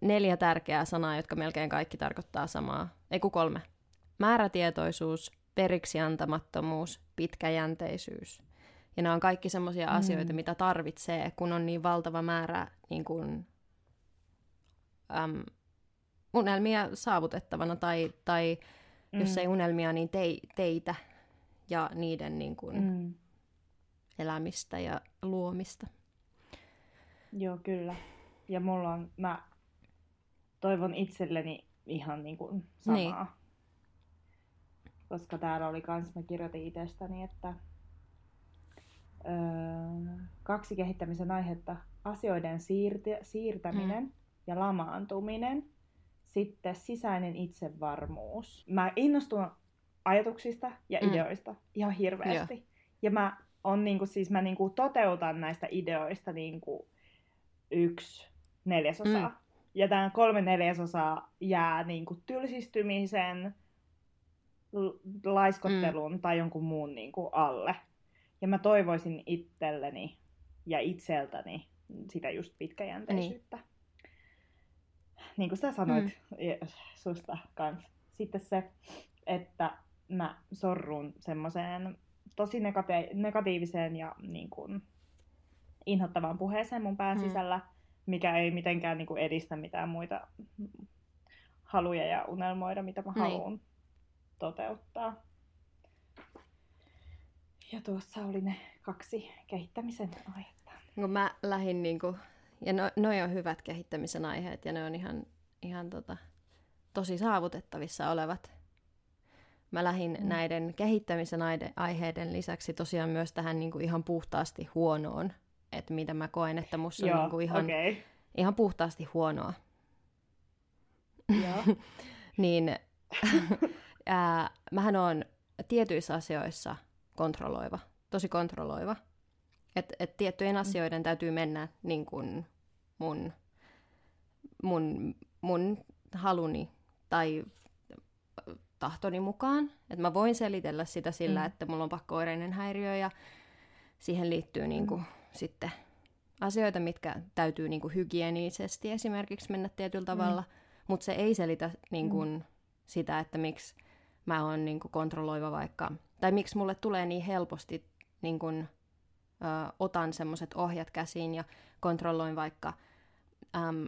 neljä tärkeää sanaa, jotka melkein kaikki tarkoittaa samaa. Ei kun kolme. Määrätietoisuus, periksiantamattomuus, pitkäjänteisyys. Ja nämä on kaikki semmoisia mm. asioita, mitä tarvitsee, kun on niin valtava määrä niin kuin, äm, unelmia saavutettavana, tai, tai mm. jos ei unelmia, niin tei, teitä ja niiden niin kuin, mm. elämistä ja luomista. Joo, kyllä. Ja mulla on, mä toivon itselleni ihan niin kuin samaa. Niin. Koska täällä oli kans, mä kirjoitin itsestäni, että öö, kaksi kehittämisen aihetta, asioiden siirti, siirtäminen mm. Ja lamaantuminen, sitten sisäinen itsevarmuus. Mä innostun ajatuksista ja mm. ideoista ihan hirveästi. Yeah. Ja mä, on niinku, siis mä niinku toteutan näistä ideoista niinku yksi neljäsosaa. Mm. Ja tämä kolme neljäsosaa jää niinku tylsistymisen, laiskottelun mm. tai jonkun muun niinku alle. Ja mä toivoisin itselleni ja itseltäni sitä just pitkäjänteisyyttä. Niin, niin kuin sä sanoit mm. susta kans. Sitten se, että mä sorrun semmoiseen tosi negati- negatiiviseen ja niin kuin, inhottavaan puheeseen mun pään mm. sisällä, mikä ei mitenkään niin kuin, edistä mitään muita haluja ja unelmoida, mitä mä niin. haluan toteuttaa. Ja tuossa oli ne kaksi kehittämisen aihetta. No mä lähdin niinku, ja no, noi on hyvät kehittämisen aiheet ja ne on ihan, ihan tota, tosi saavutettavissa olevat. Mä lähdin mm. näiden kehittämisen aiheiden lisäksi tosiaan myös tähän niinku ihan puhtaasti huonoon, että mitä mä koen, että musta on niinku ihan, okay. ihan puhtaasti huonoa. Joo. niin ää, mähän on tietyissä asioissa kontrolloiva, tosi kontrolloiva. Että et tiettyjen mm. asioiden täytyy mennä niin kuin mun, mun, mun haluni tai tahtoni mukaan. Että mä voin selitellä sitä sillä, mm. että mulla on pakko-oireinen häiriö ja siihen liittyy niin kuin mm. sitten asioita, mitkä täytyy niin kuin hygienisesti esimerkiksi mennä tietyllä tavalla, mm. mutta se ei selitä niin kuin mm. sitä, että miksi mä oon niin kuin kontrolloiva vaikka, tai miksi mulle tulee niin helposti niin kuin, ö, otan semmoiset ohjat käsiin ja kontrolloin vaikka äm,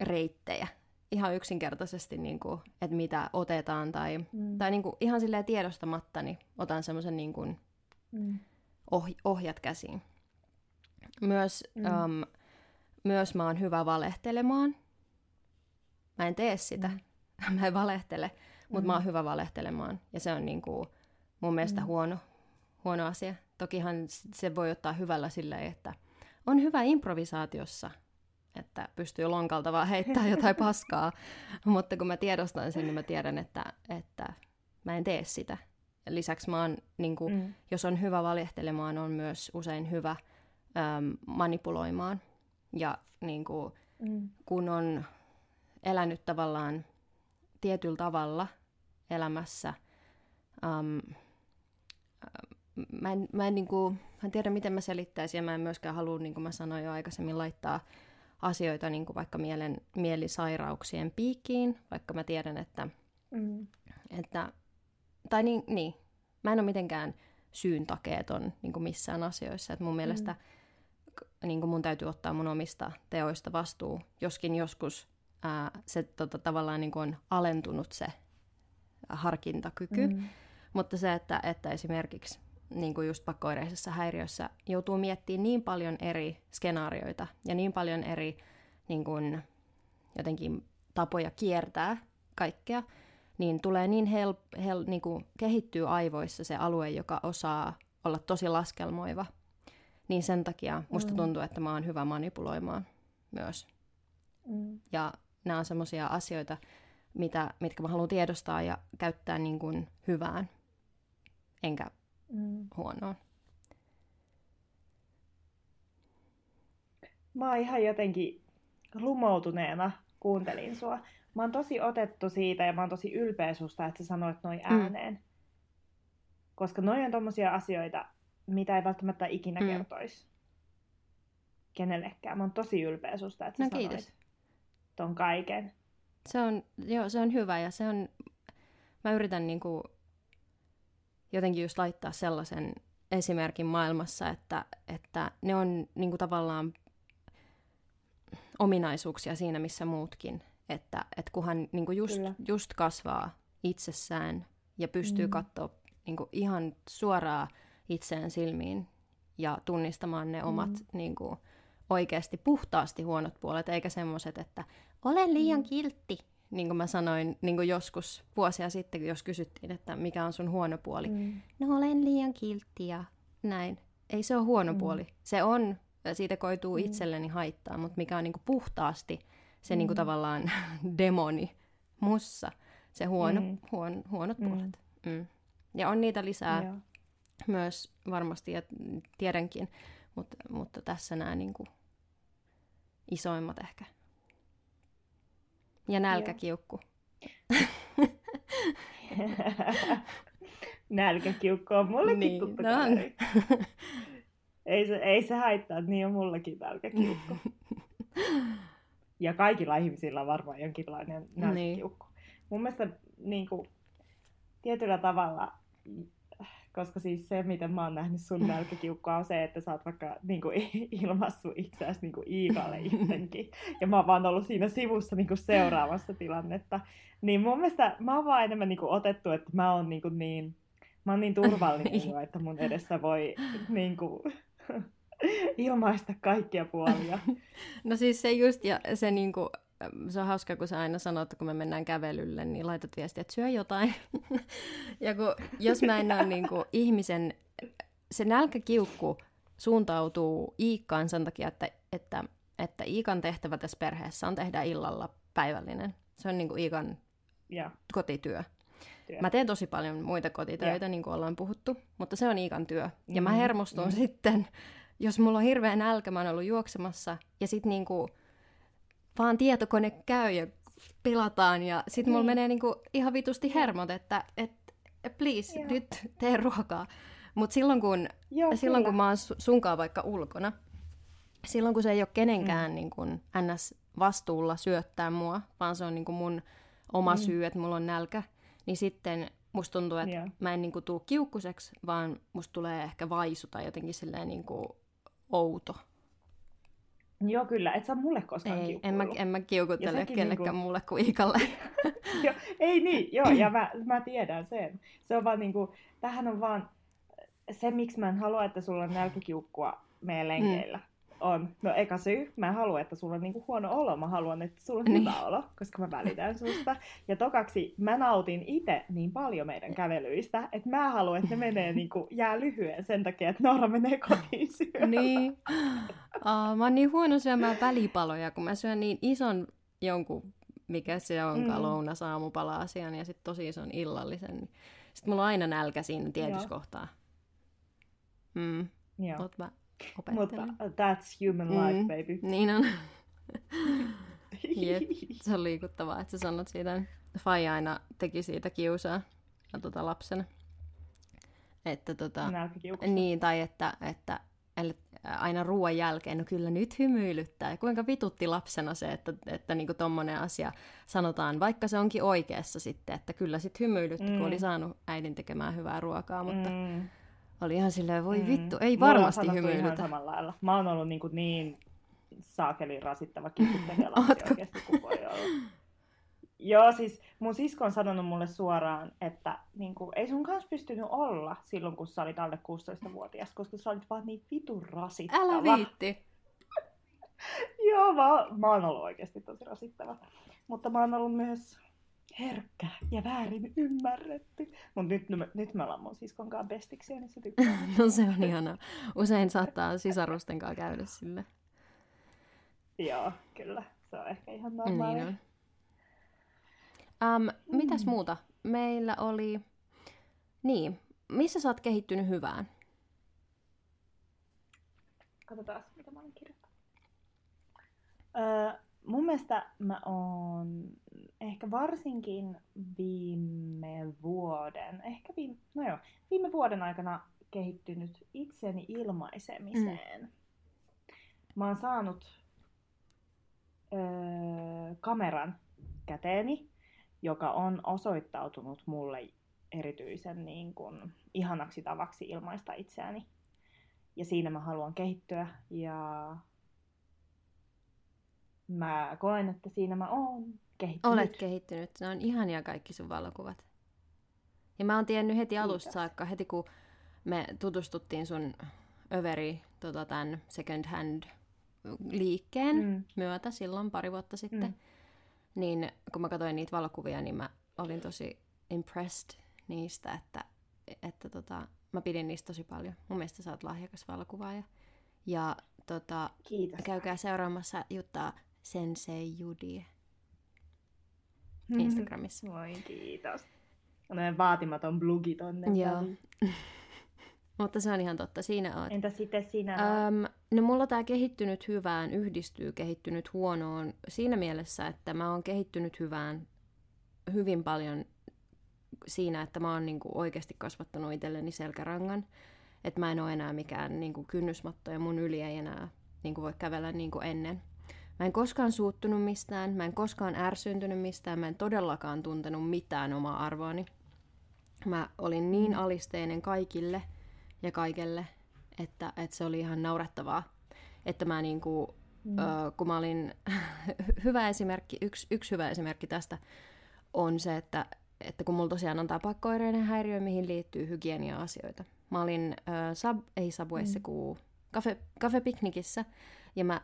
reittejä. Ihan yksinkertaisesti, niin kuin, että mitä otetaan tai, mm. tai niin kuin, ihan silleen tiedostamatta, niin otan semmoisen niin kuin, mm. oh, ohjat käsiin. Myös, mm. äm, myös mä oon hyvä valehtelemaan. Mä en tee sitä. Mm. mä en valehtele, mutta mm. mä oon hyvä valehtelemaan. Ja se on niin kuin, mun mielestä mm. huono, huono asia. Tokihan se voi ottaa hyvällä silleen, että on hyvä improvisaatiossa, että pystyy lonkalta vaan heittämään jotain paskaa. Mutta kun mä tiedostan sen, niin mä tiedän, että, että mä en tee sitä. Lisäksi mä oon, niin kuin, mm. jos on hyvä valehtelemaan, on myös usein hyvä äm, manipuloimaan. Ja niin kuin, mm. kun on elänyt tavallaan tietyllä tavalla elämässä, äm, mä en, mä en, niin kuin, mä en tiedä, miten mä selittäisin, ja mä en myöskään halua, niin kuin mä sanoin jo aikaisemmin, laittaa asioita niin kuin vaikka mielen, mielisairauksien piikkiin, vaikka mä tiedän, että, mm. että tai niin, niin, mä en ole mitenkään syyn takeeton niin kuin missään asioissa, että mun mielestä mm. niin kuin mun täytyy ottaa mun omista teoista vastuu, joskin joskus ää, se tota, tavallaan niin kuin on alentunut se harkintakyky, mm. mutta se, että, että esimerkiksi niin kuin just pakkoireisessa häiriössä joutuu miettimään niin paljon eri skenaarioita ja niin paljon eri niin kuin, jotenkin tapoja kiertää kaikkea, niin tulee niin, hel, hel, niin kuin kehittyy aivoissa se alue, joka osaa olla tosi laskelmoiva. Niin sen takia musta mm. tuntuu, että mä oon hyvä manipuloimaan myös. Mm. Ja nämä on semmoisia asioita, mitä, mitkä mä haluan tiedostaa ja käyttää niin kuin hyvään, enkä mm. huonoon. Mä oon ihan jotenkin lumoutuneena kuuntelin sua. Mä oon tosi otettu siitä ja mä oon tosi ylpeä susta, että sä sanoit noin mm. ääneen. Mm. Koska noin on tommosia asioita, mitä ei välttämättä ikinä mm. kertoisi kenellekään. Mä oon tosi ylpeä susta, että sä no, sanoit kiitos. ton kaiken. Se on, joo, se on hyvä ja se on, mä yritän niinku jotenkin just laittaa sellaisen esimerkin maailmassa, että, että ne on niin kuin tavallaan ominaisuuksia siinä, missä muutkin. Että, että kunhan niin kuin just, just kasvaa itsessään ja pystyy mm. katsoa niin kuin ihan suoraan itseään silmiin ja tunnistamaan ne omat mm. niin kuin, oikeasti puhtaasti huonot puolet, eikä semmoiset, että olen liian mm. kiltti niin kuin mä sanoin niin kuin joskus vuosia sitten, jos kysyttiin, että mikä on sun huono puoli. Mm. No olen liian kiltti ja näin. Ei se ole huono mm. puoli. Se on, siitä koituu mm. itselleni haittaa, mutta mikä on niin kuin puhtaasti se mm. niin kuin tavallaan demoni mussa, se huono, mm. huon, huonot mm. puolet. Mm. Ja on niitä lisää Joo. myös varmasti, ja tiedänkin, mutta, mutta tässä nämä niin kuin isoimmat ehkä. Ja nälkäkiukku. Nälkäkiukku on mullekin niin, tuttu no kaveri. ei, se, ei se haittaa, että niin on mullakin nälkäkiukku. ja kaikilla ihmisillä on varmaan jonkinlainen nälkäkiukku. Niin. Mun mielestä niin kuin, tietyllä tavalla koska siis se, miten mä oon nähnyt sun nälkäkiukkua, on se, että sä oot vaikka niin kuin, ilmassut itseäsi niin kuin Iikalle itsekin. Ja mä oon vaan ollut siinä sivussa niin kuin, seuraamassa tilannetta. Niin mun mielestä mä oon vaan enemmän niin kuin, otettu, että mä oon niin, kuin, niin, mä oon niin turvallinen, niin. että mun edessä voi niin kuin, ilmaista kaikkia puolia. No siis se just, ja se niinku, se on hauska, kun sä aina sanot, että kun me mennään kävelylle, niin laitat viestiä, että syö jotain. ja kun, jos mä en ole niin kuin, ihmisen, se nälkäkiukku suuntautuu Iikkaan sen takia, että, että, että Iikan tehtävä tässä perheessä on tehdä illalla päivällinen. Se on niin kuin Iikan yeah. kotityö. Työ. Mä teen tosi paljon muita kotitöitä, yeah. niin kuin ollaan puhuttu, mutta se on Iikan työ. Ja mm-hmm. mä hermostun mm-hmm. sitten, jos mulla on hirveä nälkä, mä oon ollut juoksemassa, ja sitten niin kuin, vaan tietokone käy ja pilataan ja sitten mulla niin. menee niinku ihan vitusti hermot, että et, please, Joo. nyt tee ruokaa. Mutta silloin, kun, Joo, silloin kun mä oon sunkaan vaikka ulkona, silloin kun se ei ole kenenkään mm. niin kun, ns. vastuulla syöttää mua, vaan se on niin mun oma mm. syy, että mulla on nälkä, niin sitten musta tuntuu, että yeah. mä en niin kuin, tuu kiukkuseksi, vaan musta tulee ehkä vaisu tai jotenkin silleen niin kuin, outo. Joo, kyllä. Et sä mulle koskaan Ei, en mä, en mä kiukuttele kellekään niinku... mulle kuin Iikalle. joo, ei niin, joo, ja mä, mä tiedän sen. Se on vaan niinku, tähän on vaan se, miksi mä en halua, että sulla on nälkäkiukkua meidän lenkeillä. Mm on, no eka syy, mä en halua, että sulla on niinku huono olo, mä haluan, että sulla on niin. hyvä olo, koska mä välitän susta. Ja tokaksi mä nautin itse niin paljon meidän kävelyistä, että mä haluan, että ne menee niinku, jää lyhyen sen takia, että Noora menee kotiin syömään. Niin. Uh, mä oon niin huono syömään välipaloja, kun mä syön niin ison jonkun, mikä se onkaan, mm. lounas aamupala-asian ja sitten tosi ison illallisen. Sitten mulla on aina nälkä siinä tietyssä kohtaa. Mm. Joo. Mut mä mutta that's human life, mm, baby. Niin on. Jep, se on liikuttavaa, että sä sanot siitä. Fai aina teki siitä kiusaa ja tota lapsena. Että tota, niin, tai että, että, että aina ruoan jälkeen, no kyllä nyt hymyilyttää. Kuinka vitutti lapsena se, että, että niinku tommonen asia sanotaan, vaikka se onkin oikeassa sitten, että kyllä sit hymyilytti, mm. kun oli saanut äidin tekemään hyvää ruokaa, mutta mm oli ihan silleen, voi mm. vittu, ei varmasti hymyilytä. Ihan samalla lailla. Mä oon ollut niin, kuin niin saakeli rasittava kiputtelijä oikeasti kuin voi olla. Joo, siis mun sisko on sanonut mulle suoraan, että niin kuin, ei sun kanssa pystynyt olla silloin, kun sä olit alle 16-vuotias, koska sä olit vaan niin vitun rasittava. Älä viitti. Joo, mä, mä oon ollut oikeasti tosi rasittava. Mutta mä oon ollut myös herkkä ja väärin ymmärretty. Mutta nyt, nyt me ollaan mun siskon kanssa bestiksiä, niin se tykkää. no se on ihana. Usein saattaa sisarusten kanssa käydä sille. Joo, kyllä. Se on ehkä ihan normaalia. Niin on. Um, mitäs mm. muuta? Meillä oli... Niin, missä sä oot kehittynyt hyvään? Katsotaan, mitä mä olen kirjoittanut. Öö, mun mielestä mä oon ehkä varsinkin viime vuoden, ehkä viime, no joo, viime vuoden aikana kehittynyt itseni ilmaisemiseen. Mm. Mä oon saanut öö, kameran käteeni, joka on osoittautunut mulle erityisen niin kun, ihanaksi tavaksi ilmaista itseäni. Ja siinä mä haluan kehittyä ja mä koen, että siinä mä oon kehittynyt. Olet kehittynyt. Ne on ihania kaikki sun valokuvat. Ja mä oon tiennyt heti Kiitos. alusta saakka, heti kun me tutustuttiin sun överi tota, tämän second hand liikkeen mm. myötä silloin pari vuotta sitten, mm. niin kun mä katsoin niitä valokuvia, niin mä olin tosi impressed niistä, että, että tota, mä pidin niistä tosi paljon. Mun mielestä sä oot lahjakas valokuvaaja. Ja tota, Kiitos. käykää seuraamassa Juttaa Sensei Judi Instagramissa. Voi kiitos. Olen vaatimaton blugi tonne. Joo. Mutta se on ihan totta, siinä oot. Entä sitten sinä? Öm, no mulla tämä kehittynyt hyvään yhdistyy kehittynyt huonoon siinä mielessä, että mä oon kehittynyt hyvään hyvin paljon siinä, että mä oon niin kuin oikeasti kasvattanut itselleni selkärangan. Että mä en ole enää mikään niin kuin kynnysmatto ja mun yli ei enää niin kuin voi kävellä niin kuin ennen. Mä en koskaan suuttunut mistään, mä en koskaan ärsyntynyt mistään, mä en todellakaan tuntenut mitään omaa arvoani. Mä olin niin alisteinen kaikille ja kaikelle, että, että se oli ihan naurettavaa. Että mä niinku, mm. ö, kun mä olin, hyvä esimerkki, yksi, yksi hyvä esimerkki tästä on se, että, että kun mulla tosiaan on tämä pakkoireinen häiriö, mihin liittyy hygienia-asioita. Mä olin, ö, sub, ei Subwayssa, mm. kun kafe, kafepiknikissä, ja mä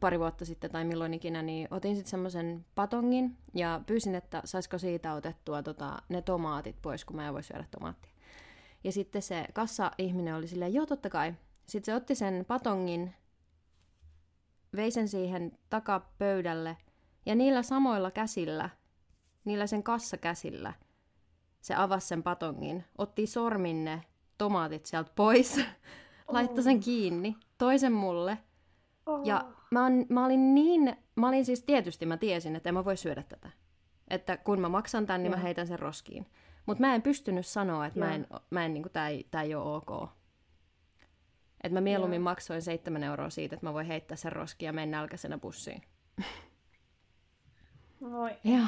pari vuotta sitten tai milloin ikinä, niin otin sitten semmoisen patongin ja pyysin, että saisiko siitä otettua tota, ne tomaatit pois, kun mä en voi syödä tomaattia. Ja sitten se kassa-ihminen oli silleen, joo totta kai. Sitten se otti sen patongin, vei sen siihen takapöydälle ja niillä samoilla käsillä, niillä sen kassakäsillä, se avasi sen patongin, otti sorminne tomaatit sieltä pois, oh. laittoi sen kiinni, toisen mulle – Oh. Ja mä, on, mä olin niin, mä olin siis tietysti, mä tiesin, että en mä voi syödä tätä. Että kun mä maksan tän, niin mä heitän sen roskiin. Mutta mä en pystynyt sanoa, että mä en, mä en, niin tää, ei, tää ei ole ok. Että mä mieluummin Joo. maksoin seitsemän euroa siitä, että mä voin heittää sen roskiin ja mennä nälkäisenä bussiin. Voi. Joo.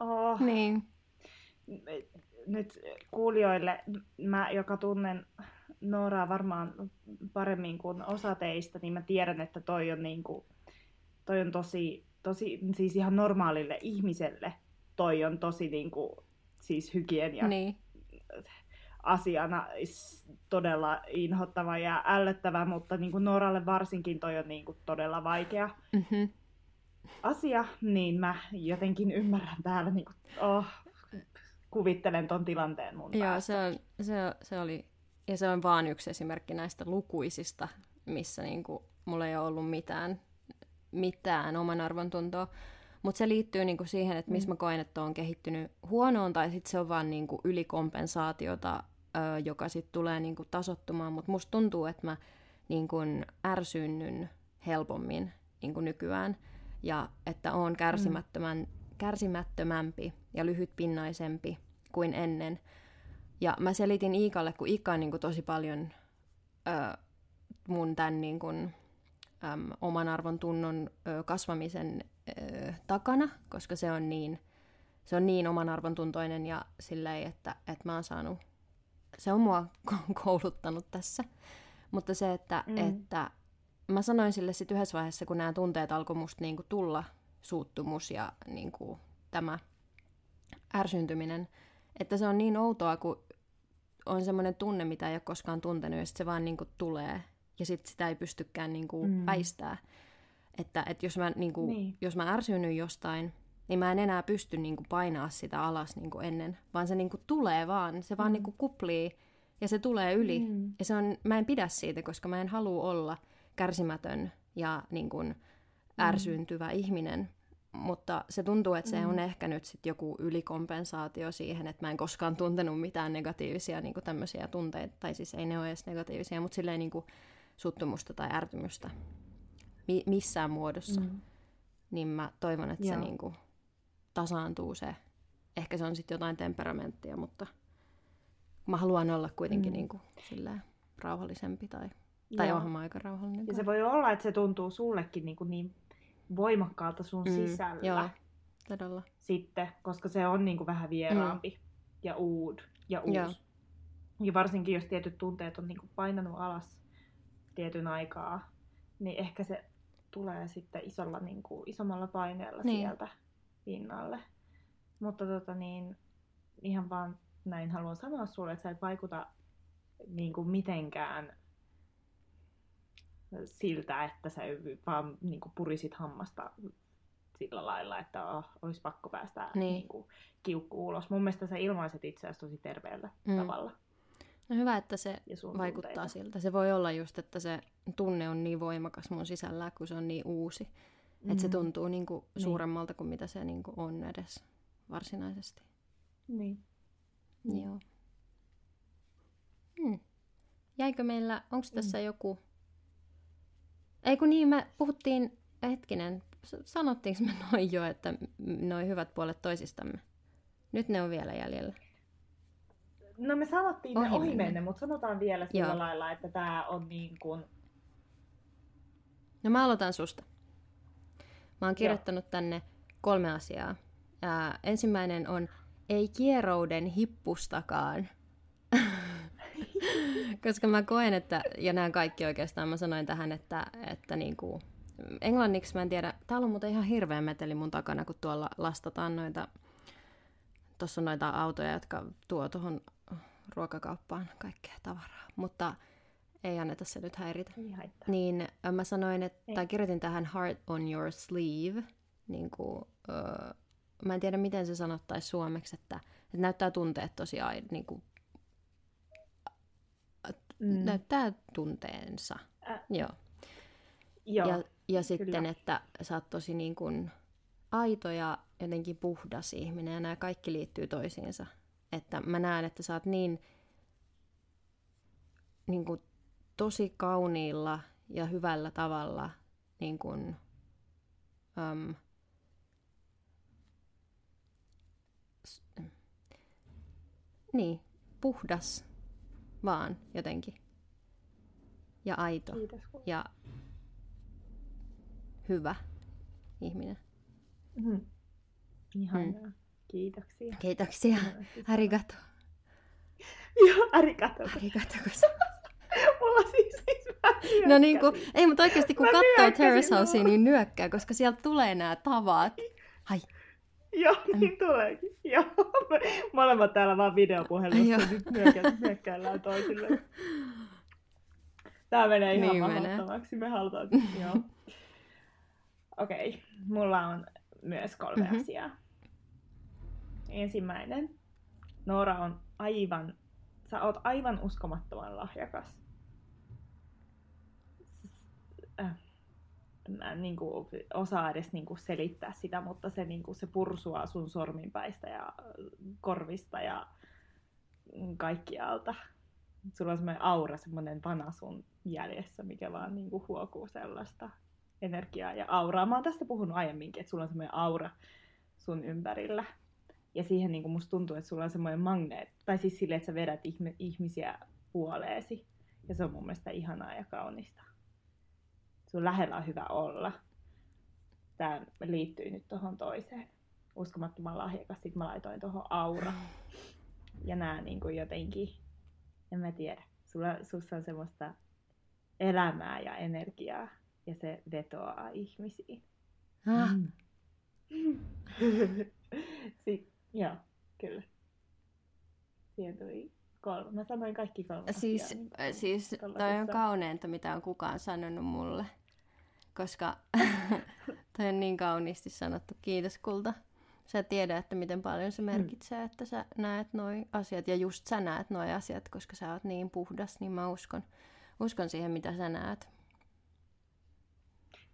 Oh. Niin. Nyt kuulijoille, mä joka tunnen Nooraa varmaan paremmin kuin osa teistä, niin mä tiedän, että toi on, niin kuin, toi on tosi, tosi, siis ihan normaalille ihmiselle toi on tosi niin kuin, siis hygienia niin. asiana todella inhottava ja ällöttävä, mutta niin kuin Nooralle varsinkin toi on niin kuin, todella vaikea mm-hmm. asia, niin mä jotenkin ymmärrän täällä, niin kuin, oh, kuvittelen ton tilanteen mun Joo, se, on, se, se oli ja se on vaan yksi esimerkki näistä lukuisista, missä niinku, mulla ei ole ollut mitään, mitään oman arvon tuntoa. Mutta se liittyy niinku siihen, että missä mm. mä koen, että on kehittynyt huonoon, tai sitten se on vaan niinku ylikompensaatiota, ö, joka sitten tulee niinku tasottumaan. Mutta musta tuntuu, että mä niinku ärsynnyn helpommin niinku nykyään, ja että on kärsimättömän, mm. kärsimättömämpi ja lyhytpinnaisempi kuin ennen. Ja mä selitin Iikalle, kun Iikka on niin kuin tosi paljon ö, mun tämän niin kuin, äm, oman arvon tunnon ö, kasvamisen ö, takana, koska se on niin, se on niin oman arvon tuntoinen ja silleen, että, että mä oon saanut, se on mua kouluttanut tässä. Mutta se, että, mm. että mä sanoin sille sitten yhdessä vaiheessa, kun nämä tunteet alkoi musta niinku tulla, suuttumus ja niinku tämä ärsyntyminen, että se on niin outoa, kun on semmoinen tunne, mitä ei ole koskaan tuntenut, ja sitten se vaan niin kuin tulee, ja sitten sitä ei pystykään niin kuin mm. väistää. Että, että jos, mä, niin kuin, niin. jos mä ärsynyn jostain, niin mä en enää pysty niin kuin painaa sitä alas niin kuin ennen, vaan se niin kuin tulee vaan, se vaan mm. niin kuin kuplii, ja se tulee yli. Mm. Ja se on, mä en pidä siitä, koska mä en halua olla kärsimätön ja niin kuin mm. ärsyntyvä mm. ihminen, mutta se tuntuu, että se mm. on ehkä nyt sit joku ylikompensaatio siihen, että mä en koskaan tuntenut mitään negatiivisia niin tämmöisiä tunteita, tai siis ei ne ole edes negatiivisia, mutta silleen niin kuin suttumusta tai ärtymystä mi- missään muodossa. Mm. Niin mä toivon, että Joo. se niin kuin tasaantuu se. Ehkä se on sitten jotain temperamenttia, mutta mä haluan olla kuitenkin mm. niin kuin, silleen, rauhallisempi tai, tai onhan mä aika rauhallinen. Ja se voi olla, että se tuntuu sullekin niin, kuin niin voimakkaalta sun mm, sisällä. Joo, todella. Sitten, koska se on niin kuin vähän vieraampi mm. ja uud ja uusi. Joo. Ja varsinkin, jos tietyt tunteet on niin kuin painanut alas tietyn aikaa, niin ehkä se tulee sitten isolla, niin kuin, isommalla paineella niin. sieltä pinnalle. Mutta tota niin, ihan vaan näin haluan sanoa sulle, että sä et vaikuta niin kuin mitenkään siltä, että sä vaan niin kuin purisit hammasta sillä lailla, että oh, olisi pakko päästä niin. Niin kuin, kiukku ulos. Mun mielestä sä ilmaiset itseäsi tosi terveellä mm. tavalla. No hyvä, että se vaikuttaa tunteita. siltä. Se voi olla just, että se tunne on niin voimakas mun sisällä, kun se on niin uusi. Mm. Että se tuntuu niin kuin niin. suuremmalta kuin mitä se niin kuin on edes varsinaisesti. Niin. Joo. Hmm. Jäikö meillä, onko tässä mm. joku ei kun niin, me puhuttiin, hetkinen, sanottiinko me noin jo, että noin hyvät puolet toisistamme? Nyt ne on vielä jäljellä. No me sanottiin ne Ohi ohi menne. mutta sanotaan vielä sillä Joo. lailla, että tämä on niin kuin... No mä aloitan susta. Mä oon kirjoittanut tänne kolme asiaa. Ää, ensimmäinen on ei kierouden hippustakaan. Koska mä koen, että, ja nämä kaikki oikeastaan, mä sanoin tähän, että, että niinku, englanniksi mä en tiedä, täällä on muuten ihan hirveä meteli mun takana, kun tuolla lastataan noita, tuossa on noita autoja, jotka tuo tuohon ruokakauppaan kaikkea tavaraa, mutta ei anneta se nyt häiritä. Niin mä sanoin, että, Ei. tai kirjoitin tähän heart on your sleeve, niin kuin, ö, mä en tiedä miten se sanottaisi suomeksi, että, että näyttää tunteet tosi niin kuin, Mm. näyttää tunteensa. Ä, Joo. joo, ja, ja sitten, kyllä. että sä oot tosi niin kuin aito ja jotenkin puhdas ihminen ja nämä kaikki liittyy toisiinsa. Että mä näen, että sä oot niin, niin kuin tosi kauniilla ja hyvällä tavalla niin kuin, um, niin, puhdas vaan jotenkin. Ja aito Kiitos. ja hyvä ihminen. Mm. Ihanaa. Kiitoksia. Kiitoksia. Arigato. Joo, arigato. Arigato. Mulla siis, siis No niin kuin, ei, mutta oikeasti kun Mä katsoo Terrace Housea, niin nyökkää, koska sieltä tulee nämä tavat. Ai, Joo, niin tuleekin. Joo. Me Molemmat täällä vaan videopuhelussa nyt nyökä- nyökkäillään toisille. Tää menee ihan Niin niin mahdottomaksi. Me halutaan... Joo. Okei, okay. mulla on myös kolme Mhm. mm-hmm. asiaa. Ensimmäinen. Noora on aivan... Sä oot aivan uskomattoman lahjakas. Äh, niin kuin, osaa edes niin kuin, selittää sitä, mutta se, niin kuin, se pursuaa sun sorminpäistä ja äh, korvista ja mm, kaikkialta. Sulla on semmoinen aura, semmoinen vana sun jäljessä, mikä vaan niin kuin, huokuu sellaista energiaa ja auraa. Mä oon tästä puhunut aiemminkin, että sulla on semmoinen aura sun ympärillä. Ja siihen niin kuin musta tuntuu, että sulla on semmoinen magneet, tai siis silleen, että sä vedät ihmisiä puoleesi. Ja se on mun mielestä ihanaa ja kaunista. Sun lähellä on hyvä olla. Tämä liittyy nyt tuohon toiseen. Uskomattoman lahjakas, sit mä laitoin tuohon aura. Ja nää niin kuin jotenkin, en mä tiedä. Sulla, sussa on semmoista elämää ja energiaa. Ja se vetoaa ihmisiin. ah, si- joo, kyllä. Siihen tuli kolme. Mä sanoin kaikki kolme siis, asiaa, niin siis toi on kauneinta, mitä on kukaan sanonut mulle. Koska toi on niin kauniisti sanottu. Kiitos kulta. Sä tiedät, että miten paljon se merkitsee, mm. että sä näet noi asiat. Ja just sä näet noi asiat, koska sä oot niin puhdas, niin mä uskon, uskon siihen, mitä sä näet.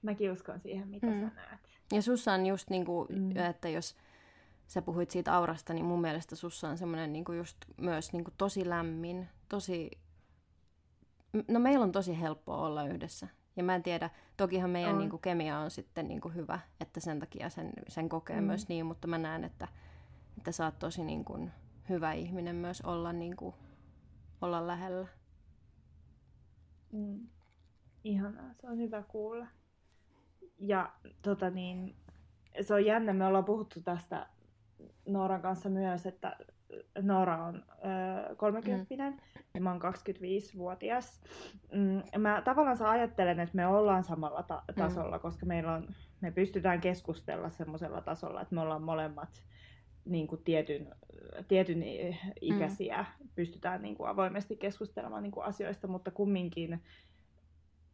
Mäkin uskon siihen, mitä Mm. mm. sä näet. Ja sussa on just niinku, mm. Mm. että jos sä puhuit siitä aurasta, niin mun mielestä sussa on semmoinen niinku just myös niinku tosi lämmin, tosi... No meillä on tosi helppoa olla yhdessä. Ja mä en tiedä, tokihan meidän On. niinku kemia on sitten niinku hyvä, että sen takia sen, sen kokee mm. Myös niin, mutta mä näen, että, että sä oot tosi niinku hyvä ihminen myös olla, niinku, olla lähellä. Mm. Ihanaa, se on hyvä kuulla. Ja tota niin, se on jännä, me ollaan puhuttu tästä Nooran kanssa myös, että Noora on ö, 30 mm. ja mä oon 25-vuotias. Mm, mä tavallaan ajattelen, että me ollaan samalla ta- tasolla, mm. koska meillä on, me pystytään keskustella semmoisella tasolla, että me ollaan molemmat niin kuin tietyn, tietyn ikäisiä, mm. pystytään niin kuin avoimesti keskustelemaan niin kuin asioista, mutta kumminkin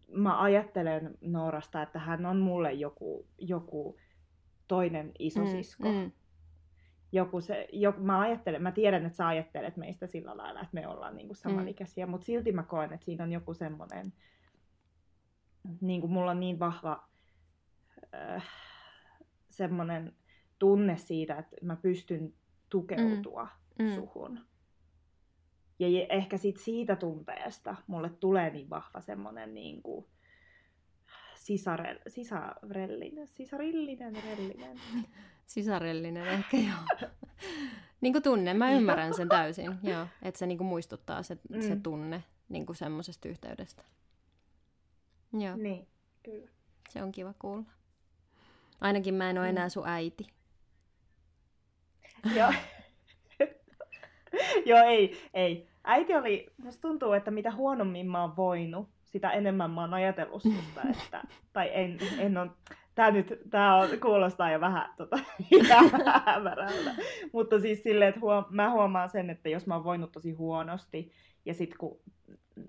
mä ajattelen Noorasta, että hän on mulle joku, joku toinen isosisko. Mm, mm. Joku se, jo, mä, ajattelen, mä tiedän, että sä ajattelet meistä sillä lailla, että me ollaan niin kuin samanikäisiä, mm. mutta silti mä koen, että siinä on joku semmoinen, niin kuin mulla on niin vahva äh, semmoinen tunne siitä, että mä pystyn tukeutua Mm. mm. suhun. Ja ehkä sit siitä tunteesta mulle tulee niin vahva semmoinen niin kuin, sisarel, sisarellinen, sisarillinen, rellinen. Sisarellinen ehkä joo. niin kuin tunne, mä ymmärrän sen täysin, joo. Että se niin kuin muistuttaa se, mm. se tunne niin kuin semmoisesta yhteydestä. Joo. Niin, kyllä. Se on kiva kuulla. Ainakin mä en ole enää sun äiti. Joo. Joo, ei, ei. Äiti oli, musta tuntuu, että mitä huonommin mä oon voinut, sitä enemmän mä oon ajatellut susta, että, tai en, en on, tää nyt, tää on, kuulostaa jo vähän tota, hämärältä. Mutta siis silleen, että huom, mä huomaan sen, että jos mä oon voinut tosi huonosti, ja sit kun,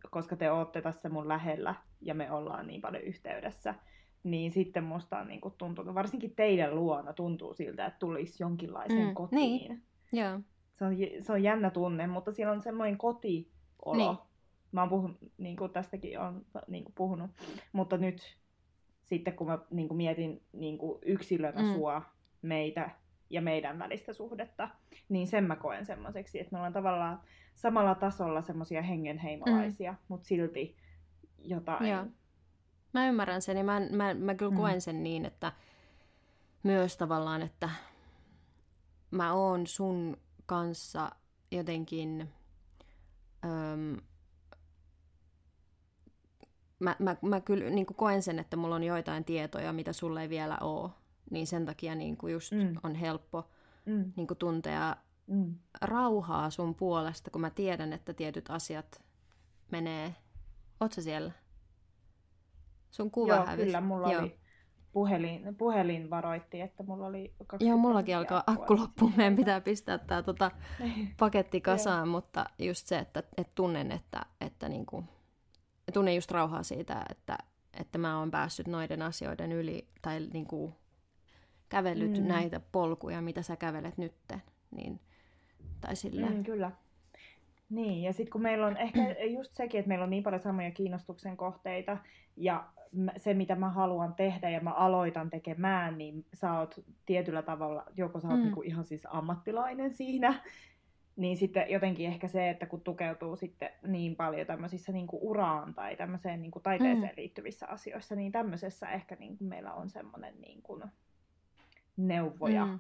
koska te ootte tässä mun lähellä, ja me ollaan niin paljon yhteydessä, niin sitten musta on niin kuin tuntunut, varsinkin teidän luona tuntuu siltä, että tulisi jonkinlaisen mm, kotiin. Niin. Joo. Se, on, se on jännä tunne, mutta siellä on semmoinen kotiolo. Niin. Mä oon puhunut, niin kuin tästäkin on niin kuin puhunut, mutta nyt sitten kun mä niin kuin mietin niin kuin yksilönä mm. sua, meitä ja meidän välistä suhdetta, niin sen mä koen semmoiseksi, että me ollaan tavallaan samalla tasolla semmoisia hengenheimolaisia, mm. mutta silti jotain Joo. Mä ymmärrän sen ja mä, mä, mä kyllä mm. koen sen niin, että myös tavallaan, että mä oon sun kanssa jotenkin... Öm, mä, mä, mä kyllä niin koen sen, että mulla on joitain tietoja, mitä sulle ei vielä ole. Niin sen takia niin just mm. on helppo mm. niin tuntea mm. rauhaa sun puolesta, kun mä tiedän, että tietyt asiat menee... Oot siellä? Sun kuva Joo, hävisi. kyllä, mulla Joo. oli puhelin, puhelin varoitti, että mulla oli... Joo, mullakin alkaa akku loppuun. Meidän pitää pistää tämä tota, paketti kasaan, mutta just se, että, että tunnen, että, että niinku, tunnen just rauhaa siitä, että, että mä oon päässyt noiden asioiden yli tai niinku, kävellyt mm. näitä polkuja, mitä sä kävelet nytten. Niin, tai silleen. Mm, kyllä. Niin, ja sitten kun meillä on ehkä just sekin, että meillä on niin paljon samoja kiinnostuksen kohteita, ja se, mitä mä haluan tehdä ja mä aloitan tekemään, niin sä oot tietyllä tavalla, joko sä oot mm. niinku ihan siis ammattilainen siinä, niin sitten jotenkin ehkä se, että kun tukeutuu sitten niin paljon tämmöisissä niinku uraan tai tämmöiseen niinku taiteeseen mm. liittyvissä asioissa, niin tämmöisessä ehkä niinku meillä on semmoinen niinku neuvoja. Mm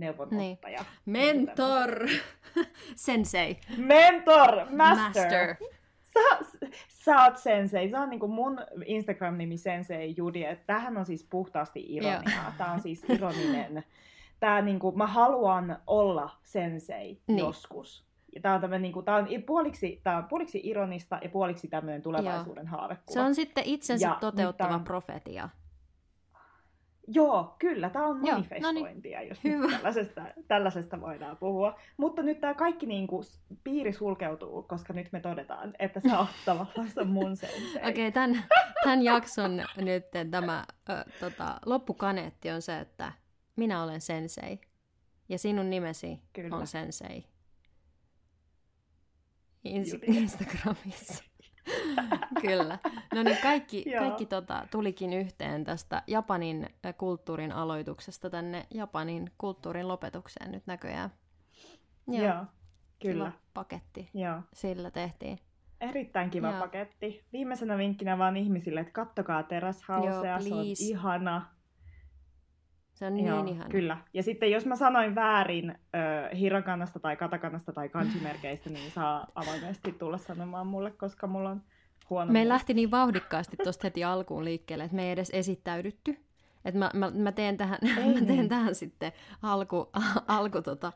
neuvonantaja. Niin. Mentor! Sensei. Mentor! Master! Master. Sä, sä oot sensei. Se on niinku mun Instagram-nimi sensei Judi. Tähän on siis puhtaasti ironiaa. Yeah. Tää on siis ironinen. Tää niinku, mä haluan olla sensei niin. joskus. Ja tää on, tämmönen, niin kuin, tää on, puoliksi, tää on puoliksi ironista ja puoliksi tämmöinen tulevaisuuden Joo. haavekuva. Se on sitten itsensä ja toteuttava on... profetia. Joo, kyllä, tämä on manifestointia, no niin. jos Hyvä. tällaisesta, tällaisesta voidaan puhua. Mutta nyt tämä kaikki niin kuin, piiri sulkeutuu, koska nyt me todetaan, että sä oot tavallaan mun sensei. Okei, okay, tämän, tämän jakson nyt tämä ö, tota, loppukaneetti on se, että minä olen sensei ja sinun nimesi kyllä. on sensei. Ins- Instagramissa. Kyllä. No niin, kaikki, kaikki tota, tulikin yhteen tästä Japanin kulttuurin aloituksesta tänne Japanin kulttuurin lopetukseen nyt näköjään. Joo, Joo kyllä. Kiva paketti. Joo. Sillä tehtiin. Erittäin kiva Joo. paketti. Viimeisenä vinkkinä vaan ihmisille, että kattokaa Terrace Housea, se on ihana. Se on niin Joo, ihana. Kyllä. Ja sitten jos mä sanoin väärin äh, hirakanasta tai katakanasta tai kansimerkeistä, niin saa avoimesti tulla sanomaan mulle, koska mulla on huono. Me lähti niin vauhdikkaasti tuosta heti alkuun liikkeelle, että me ei edes esittäydytty. Et mä, mä, mä, teen tähän, mä teen niin. tähän sitten alku, alku tota,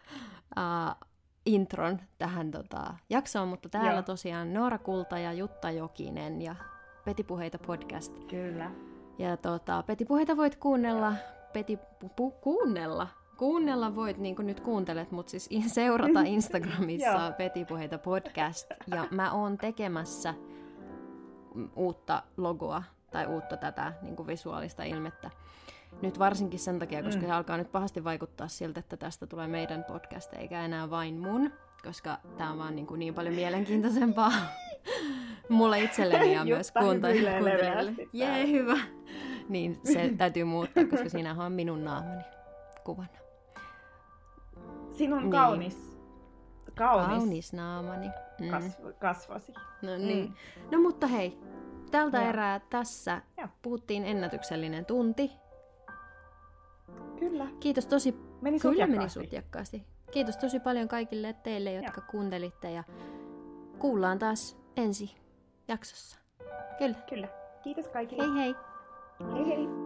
uh, intron tähän tota, jaksoon, mutta täällä Joo. tosiaan Noora Kulta ja Jutta Jokinen ja Petipuheita podcast. Kyllä. Ja tota, Petipuheita voit kuunnella, Peti, pu, kuunnella, kuunnella voit, niin kuin nyt kuuntelet, mutta siis seurata Instagramissa Petipuheita podcast. Ja mä oon tekemässä uutta logoa tai uutta tätä niin kuin visuaalista ilmettä. Nyt varsinkin sen takia, koska mm. se alkaa nyt pahasti vaikuttaa siltä, että tästä tulee meidän podcast eikä enää vain mun, koska tämä on vaan niin, kuin niin paljon mielenkiintoisempaa mulle itselleni ja myös kuuntelijoille. Jee, hyvä. Niin se täytyy muuttaa, koska siinä on minun naamani kuvana. Sinun niin. kaunis. Kaunis. Kaunis naamani. Mm. Kasv- kasvosi. No niin. Mm. No mutta hei, tältä Joo. erää tässä. Joo puhuttiin ennätyksellinen tunti. Kyllä. Kiitos tosi... Meni Kyllä meni sutjakkaasti. Kiitos tosi paljon kaikille teille, jotka kuuntelitte ja kuullaan taas ensi jaksossa. Kyllä. Kyllä. Kiitos kaikille. Hei hei! Hei hei.